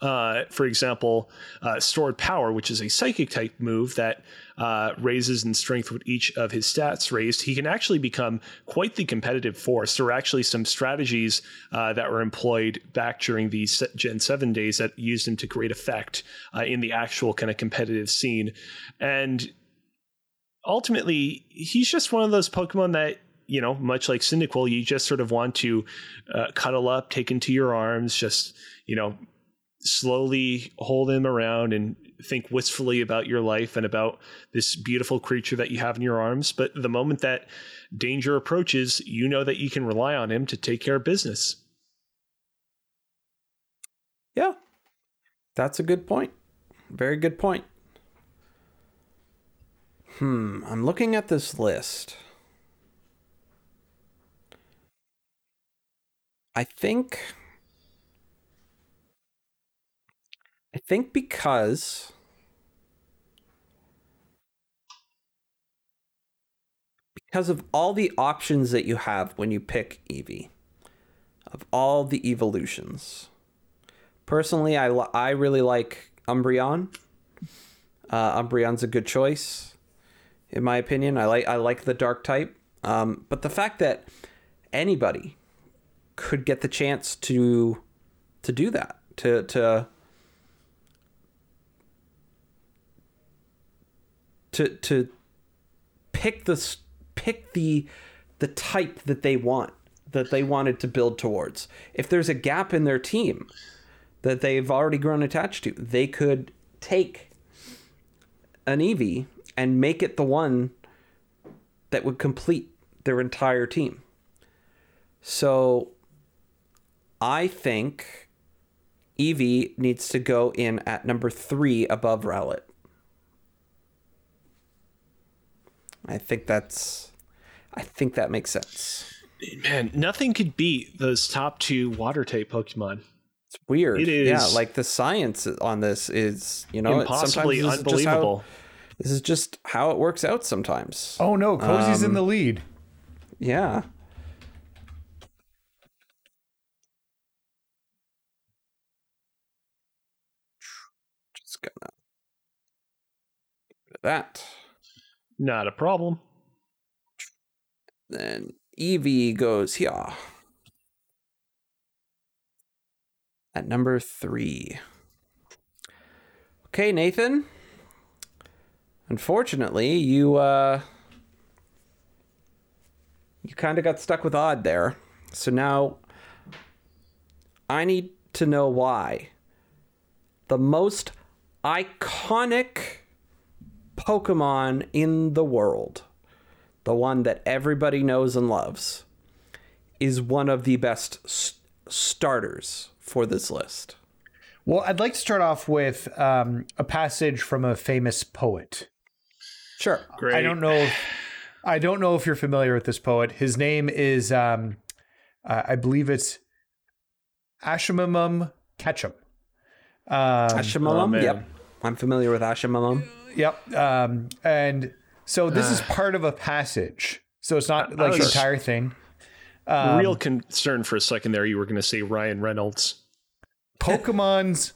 uh, for example, uh, stored power, which is a psychic type move that uh, raises in strength with each of his stats raised, he can actually become quite the competitive force. There are actually some strategies uh, that were employed back during the Gen 7 days that used him to great effect uh, in the actual kind of competitive scene. And ultimately, he's just one of those Pokemon that you know, much like Cyndaquil, you just sort of want to uh, cuddle up, take into your arms, just you know, slowly hold him around and think wistfully about your life and about this beautiful creature that you have in your arms. But the moment that danger approaches, you know that you can rely on him to take care of business. Yeah. That's a good point. Very good point. Hmm. I'm looking at this list. I think. I think because. Because of all the options that you have when you pick Eevee, of all the evolutions. Personally, I, I really like Umbreon. Uh, Umbreon's a good choice, in my opinion. I like I like the dark type, um, but the fact that anybody could get the chance to to do that to to to to pick the pick the the type that they want that they wanted to build towards. If there's a gap in their team, that they've already grown attached to. They could take an Eevee and make it the one that would complete their entire team. So I think Eevee needs to go in at number three above Rowlet. I think that's I think that makes sense. Man, nothing could beat those top two water type Pokemon. It's weird. It Yeah, like the science on this is, you know, it's- Impossibly sometimes this is just how- unbelievable. This is just how it works out sometimes. Oh no, Cozy's in the um, lead. Yeah. Just gonna get rid of that. Not a problem. Then Eevee goes here. At number three. Okay, Nathan. Unfortunately, you uh you kind of got stuck with odd there. So now I need to know why. The most iconic Pokemon in the world, the one that everybody knows and loves, is one of the best s- starters for this list. Well, I'd like to start off with um, a passage from a famous poet. Sure. Great. I don't know. If, I don't know if you're familiar with this poet. His name is, um, uh, I believe it's Ashimamum Ketchum. Um, Ashimamum? man. yep. I'm familiar with Ashimamum. Yep. Um, and so this is part of a passage. So it's not like the entire thing. Real concern for a second there. You were going to say Ryan Reynolds. Pokemon's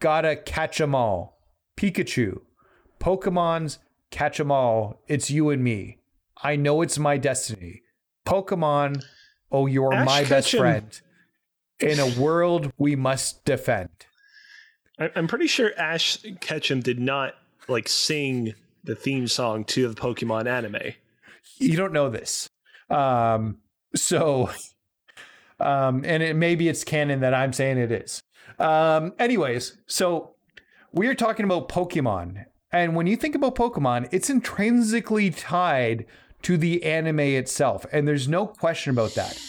gotta catch 'em all. Pikachu. Pokemon's catch 'em all. It's you and me. I know it's my destiny. Pokemon, oh, you're Ash my best friend. In a world we must defend. I'm pretty sure Ash Ketchum did not like sing the theme song to the Pokemon anime. You don't know this. Um, so, um, and it, maybe it's canon that I'm saying it is. Um, anyways, so we are talking about Pokemon. And when you think about Pokemon, it's intrinsically tied to the anime itself. And there's no question about that.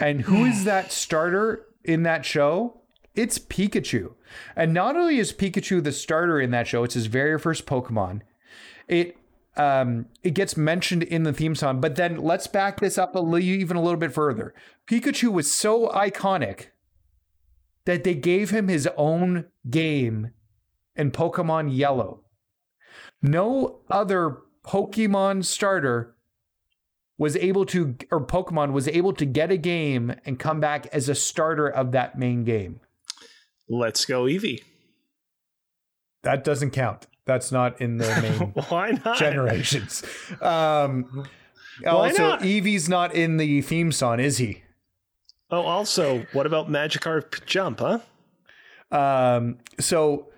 And who is that starter in that show? It's Pikachu. And not only is Pikachu the starter in that show, it's his very first Pokemon. It um, it gets mentioned in the theme song, but then let's back this up a even a little bit further. Pikachu was so iconic that they gave him his own game in Pokemon Yellow. No other Pokemon starter was able to, or Pokemon was able to get a game and come back as a starter of that main game. Let's go, Eevee. That doesn't count. That's not in the *laughs* main Why not? generations. Um, Why also, not? Eevee's not in the theme song, is he? Oh, also, what about Magikarp Jump, huh? Um, so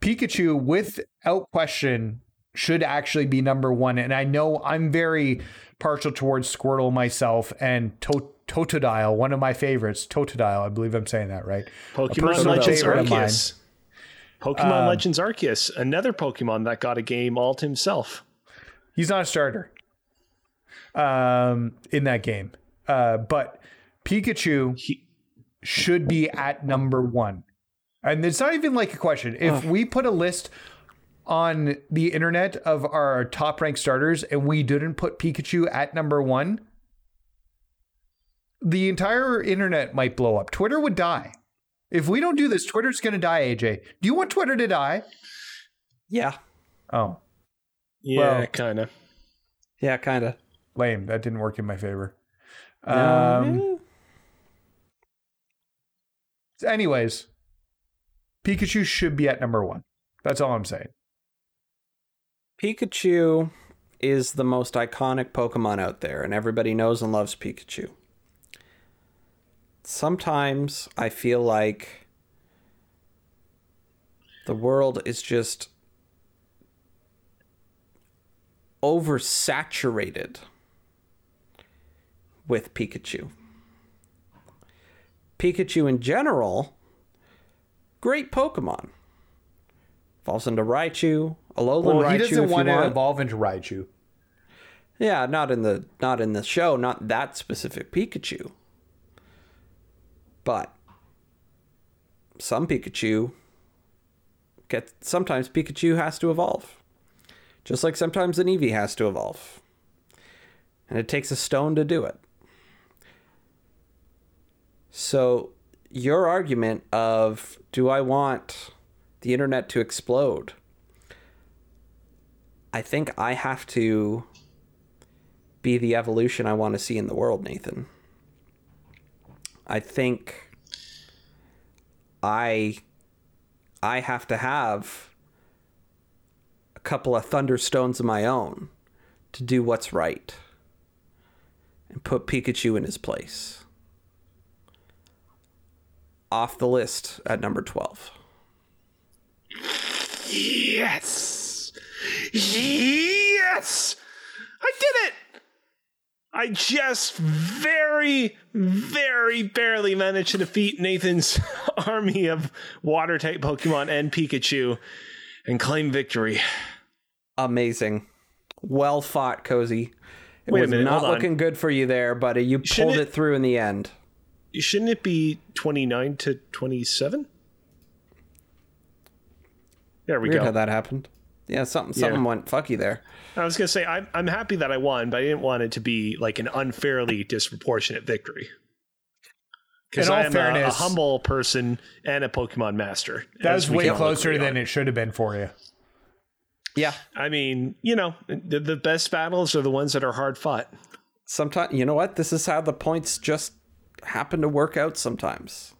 Pikachu, without question, should actually be number one. And I know I'm very partial towards Squirtle myself and to- Totodile, one of my favorites. Totodile, I believe I'm saying that right. Pokemon Legends favorite of mine. Arceus. Pokemon Um, Legends Arceus, another Pokemon that got a game all to himself. He's not a starter um, in that game. Uh, but Pikachu He, should be at number one. And it's not even like a question. If we put a list on the internet of our top ranked starters and we didn't put Pikachu at number one, the entire internet might blow up. Twitter would die. If we don't do this, Twitter's going to die, AJ. Do you want Twitter to die? Yeah. Oh, yeah, Well- kind of. Yeah, kind of. lame. That didn't work in my favor. Um, anyways, Pikachu should be at number one. That's all I'm saying. Pikachu is the most iconic Pokemon out there, and everybody knows and loves Pikachu. Sometimes I feel like the world is just oversaturated with Pikachu. Pikachu in general great Pokemon. Evolves into Raichu, Alolan Well, Raichu. he doesn't want you to evolve into Raichu. Yeah, not in the not in the show, not that specific Pikachu. But some Pikachu get sometimes Pikachu has to evolve. Just like sometimes an Eevee has to evolve. And it takes a stone to do it. So your argument of do I want the internet to explode? I think I have to be the evolution I want to see in the world, Nathan. I think I I have to have a couple of thunderstones of my own to do what's right and put Pikachu in his place. Off the list at number 12. Yes. Yes. I did it. I just very, very barely managed to defeat Nathan's *laughs* army of water type Pokemon and Pikachu and claim victory. Amazing. Well fought, Cozy. It Wait a was minute, not hold on. looking good for you there, but You Shouldn't pulled it- it through in the end. Shouldn't it be 29 to 27? There we Weird go. how that happened. Yeah, something something Yeah. went fucky there. I was gonna say I'm I'm happy that I won, but I didn't want it to be like an unfairly disproportionate victory. Because I am a- a, humble person and a Pokemon master. That was way closer than it should have been for you. Yeah. I mean, you know, the, the best battles are the ones that are hard fought. Sometimes you know what? This is how the points just happen to work out sometimes.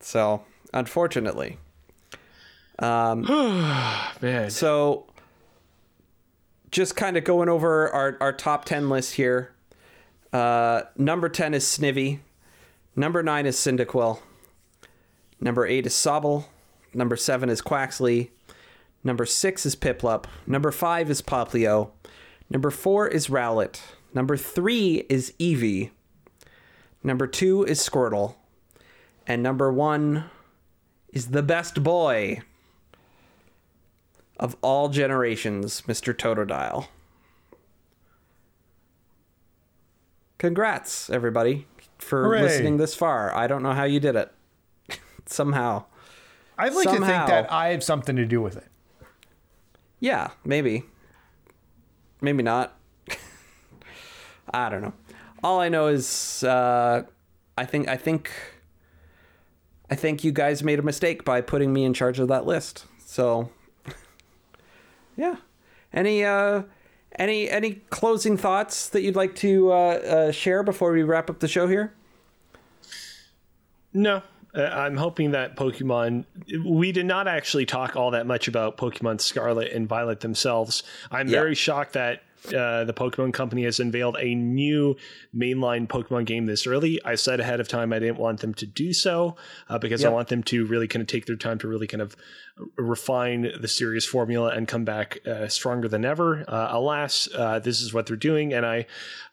So, unfortunately. Um *sighs* Man, So, just kind of going over our, our top 10 list here. Uh, number 10 is Snivy. Number 9 is Cyndaquil. Number 8 is Sobble. Number 7 is Quaxly. Number 6 is Piplup. Number 5 is Popplio. Number 4 is Rowlet. Number 3 is Eevee. Number 2 is Squirtle. And number 1 is the best boy of all generations, Mr. Totodile. Congrats, everybody, for Hooray. listening this far. I don't know how you did it. *laughs* Somehow. I'd like to think that I have something to do with it. Yeah, maybe. Maybe not. *laughs* I don't know. All I know is uh, I think I think I think you guys made a mistake by putting me in charge of that list. So yeah. Any uh any any closing thoughts that you'd like to uh, uh, share before we wrap up the show here? no. Uh, I'm hoping that Pokemon. We did not actually talk all that much about Pokemon Scarlet and Violet themselves. I'm Yeah. very shocked that uh, the Pokemon Company has unveiled a new mainline Pokemon game this early. I said ahead of time I didn't want them to do so uh, because I want them to really kind of take their time to really kind of refine the series formula and come back uh, stronger than ever. Uh, alas, uh, this is what they're doing, and I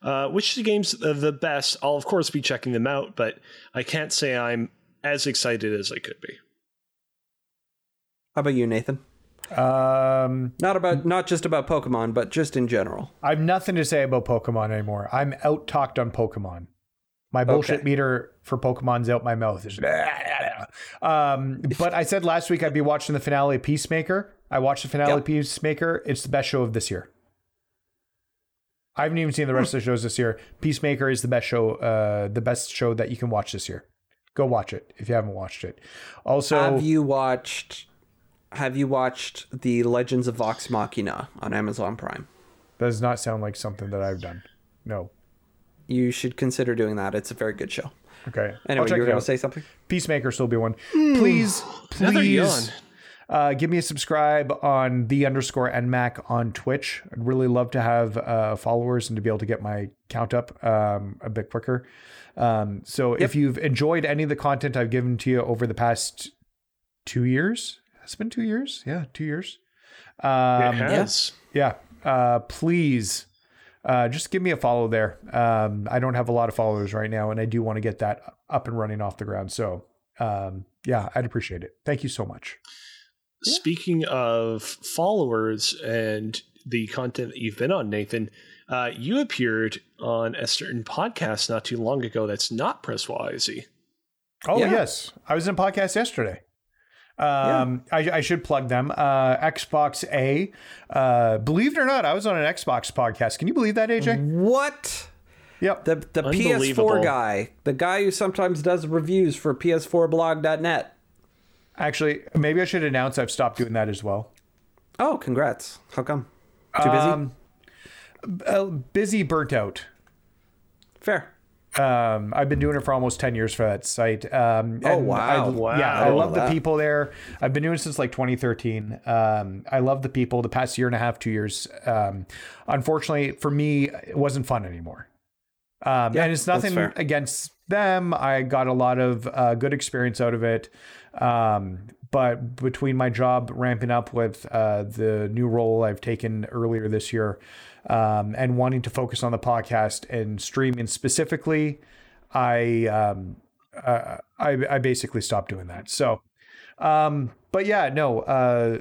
uh, wish the games the best. I'll of course be checking them out, but I can't say I'm as excited as I could be. How about you, Nathan? Um, Not about not just about Pokemon, but just in general. I have nothing to say about Pokemon anymore. I'm out talked on Pokemon. My bullshit Okay. meter for Pokemon's out my mouth. *laughs* Um, but I said last week I'd be watching the finale of Peacemaker. I watched the finale of Peacemaker. It's the best show of this year. I haven't even seen the rest of the shows this year. Peacemaker is the best show, uh, the best show that you can watch this year. Go watch it if you haven't watched it. Also, have you watched have you watched the Legends of Vox Machina on Amazon Prime? That does not sound like something that I've done. No. You should consider doing that. It's a very good show. Okay. I'll Anyway, you were going to say something? Peacemaker still be one. Please, please uh, give me a subscribe on the underscore nmac on Twitch. I'd really love to have uh, followers and to be able to get my count up um, a bit quicker. Um, so if you've enjoyed any of the content I've given to you over the past two years, it's been two years. Yeah, two years. Um, it has. yeah. Uh, please uh, just give me a follow there. Um, I don't have a lot of followers right now, and I do want to get that up and running off the ground. So um, yeah, I'd appreciate it. Thank you so much. Speaking of followers and the content that you've been on, Nathan, uh, you appeared on a certain podcast not too long ago that's not Press YYZ. Oh Yeah. yes, I was in a podcast yesterday. Um, I, I should plug them. Uh, Xbox A. Uh, believe it or not, I was on an Xbox podcast. Can you believe that, AJ? What? Yep. The the PS4 guy, the guy who sometimes does reviews for PS4blog.net. Actually, maybe I should announce I've stopped doing that as well. Oh, congrats. How come? Too busy? Um, uh, busy, burnt out. Fair. Um, I've been doing it for almost 10 years for that site. Um, Oh, wow. I, Wow. Yeah, I I love the that. people there. I've been doing it since like 2013. Um, I love the people. The past year and a half, two years. Um, unfortunately, for me, it wasn't fun anymore. Um, Yeah, and it's nothing against them. I got a lot of uh, good experience out of it. Um, but between my job ramping up with uh, the new role I've taken earlier this year um, and wanting to focus on the podcast and streaming specifically, I um, uh, I, I basically stopped doing that. So, um, but yeah, no. Uh,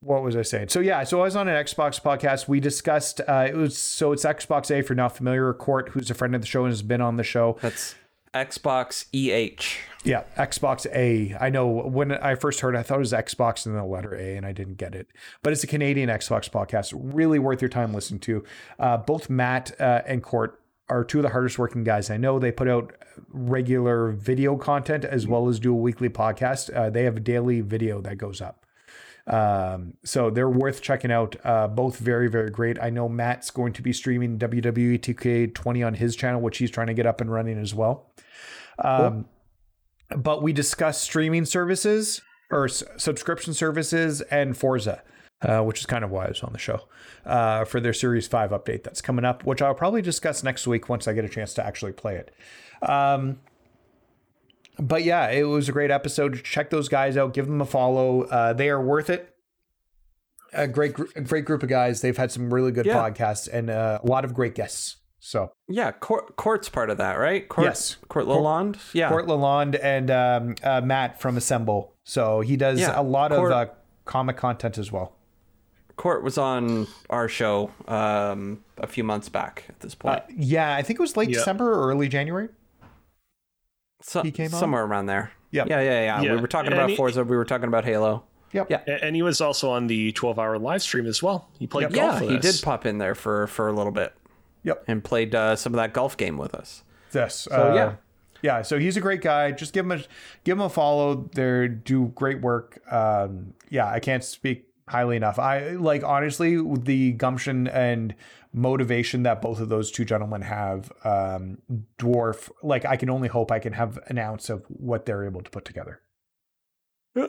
what was I saying? So yeah, so I was on an Xbox podcast. We discussed uh, it was so it's Xbox A for not familiar. Court, who's a friend of the show and has been on the show. That's Xbox EH. Yeah, Xbox A. I know when I first heard, it, I thought it was Xbox and the letter A, and I didn't get it. But it's a Canadian Xbox podcast. Really worth your time listening to. Uh, both Matt uh, and Court are two of the hardest working guys I know. They put out regular video content as well as do a weekly podcast. Uh, they have a daily video that goes up. Um, so they're worth checking out. Uh, both very, very great. I know Matt's going to be streaming WWE 2K20 on his channel, which he's trying to get up and running as well. Um, but we discussed streaming services or s- subscription services and Forza, uh, which is kind of why I was on the show uh, for their Series 5 update that's coming up, which I'll probably discuss next week once I get a chance to actually play it. Um, but yeah, it was a great episode. Check those guys out. Give them a follow. Uh, they are worth it. A great, gr- a great group of guys. They've had some really good Yeah. podcasts and uh, a lot of great guests. So Yeah, Court, Court's part of that, right? Court, Yes. Court Lalonde? Yeah. Court Lalonde and um, uh, Matt from Assemble. So he does Yeah, a lot Court- of uh, comic content as well. Court was on our show um, a few months back at this point. Uh, yeah, I think it was late Yeah. December or early January. So, he came on? somewhere around there. Yep. Yeah, yeah, yeah. Yeah, We were talking and about he- Forza. We were talking about Halo. Yep. Yeah. And he was also on the 12 hour live stream as well. He played golf Yeah, with he us. did pop in there for for a little bit Yep. and played uh, some of that golf game with us. Yes. So uh, yeah, yeah. So he's a great guy. Just give him a give him a follow. They do great work. Um, yeah, I can't speak highly enough. I like honestly the gumption and motivation that both of those two gentlemen have um, dwarf. Like I can only hope I can have an ounce of what they're able to put together. *sighs*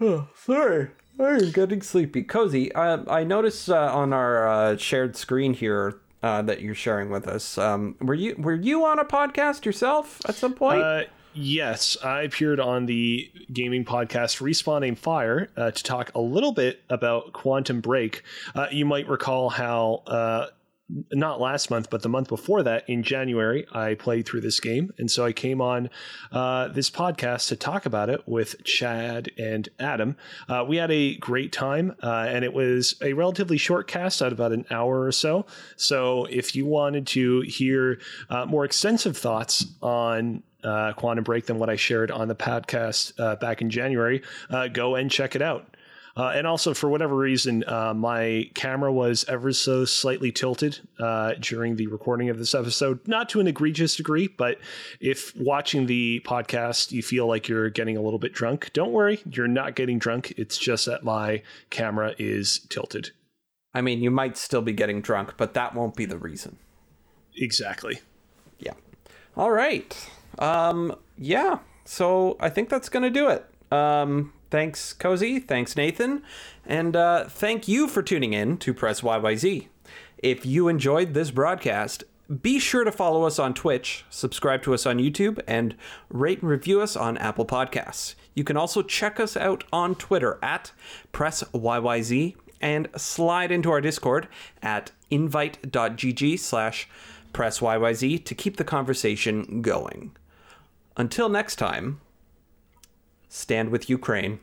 Oh, sorry. I'm getting sleepy. Cozy, uh, I noticed uh, on our uh, shared screen here uh, that you're sharing with us. Um, were you were you on a podcast yourself at some point? Uh, yes, I appeared on the gaming podcast Respawn Aim Fire uh, to talk a little bit about Quantum Break. Uh, you might recall how. Uh, not last month, but the month before that, in January, I played through this game, and so I came on uh, this podcast to talk about it with Chad and Adam. Uh, we had a great time, uh, and it was a relatively short cast, at about an hour or so. So, if you wanted to hear uh, more extensive thoughts on uh, Quantum Break than what I shared on the podcast uh, back in January, uh, go and check it out. Uh, and also, for whatever reason, uh, my camera was ever so slightly tilted uh, during the recording of this episode. Not to an egregious degree, but if watching the podcast you feel like you're getting a little bit drunk, don't worry, you're not getting drunk. It's just that my camera is tilted. I mean, you might still be getting drunk, but that won't be the reason. Exactly. Yeah. All right. Um, yeah. So I think that's gonna do it. Um, thanks, Cozy. Thanks, Nathan, and uh, thank you for tuning in to Press YYZ. If you enjoyed this broadcast, be sure to follow us on Twitch, subscribe to us on YouTube, and rate and review us on Apple Podcasts. You can also check us out on Twitter at PressYYZ and slide into our Discord at invite.gg slash PressYYZ to keep the conversation going. Until next time, stand with Ukraine.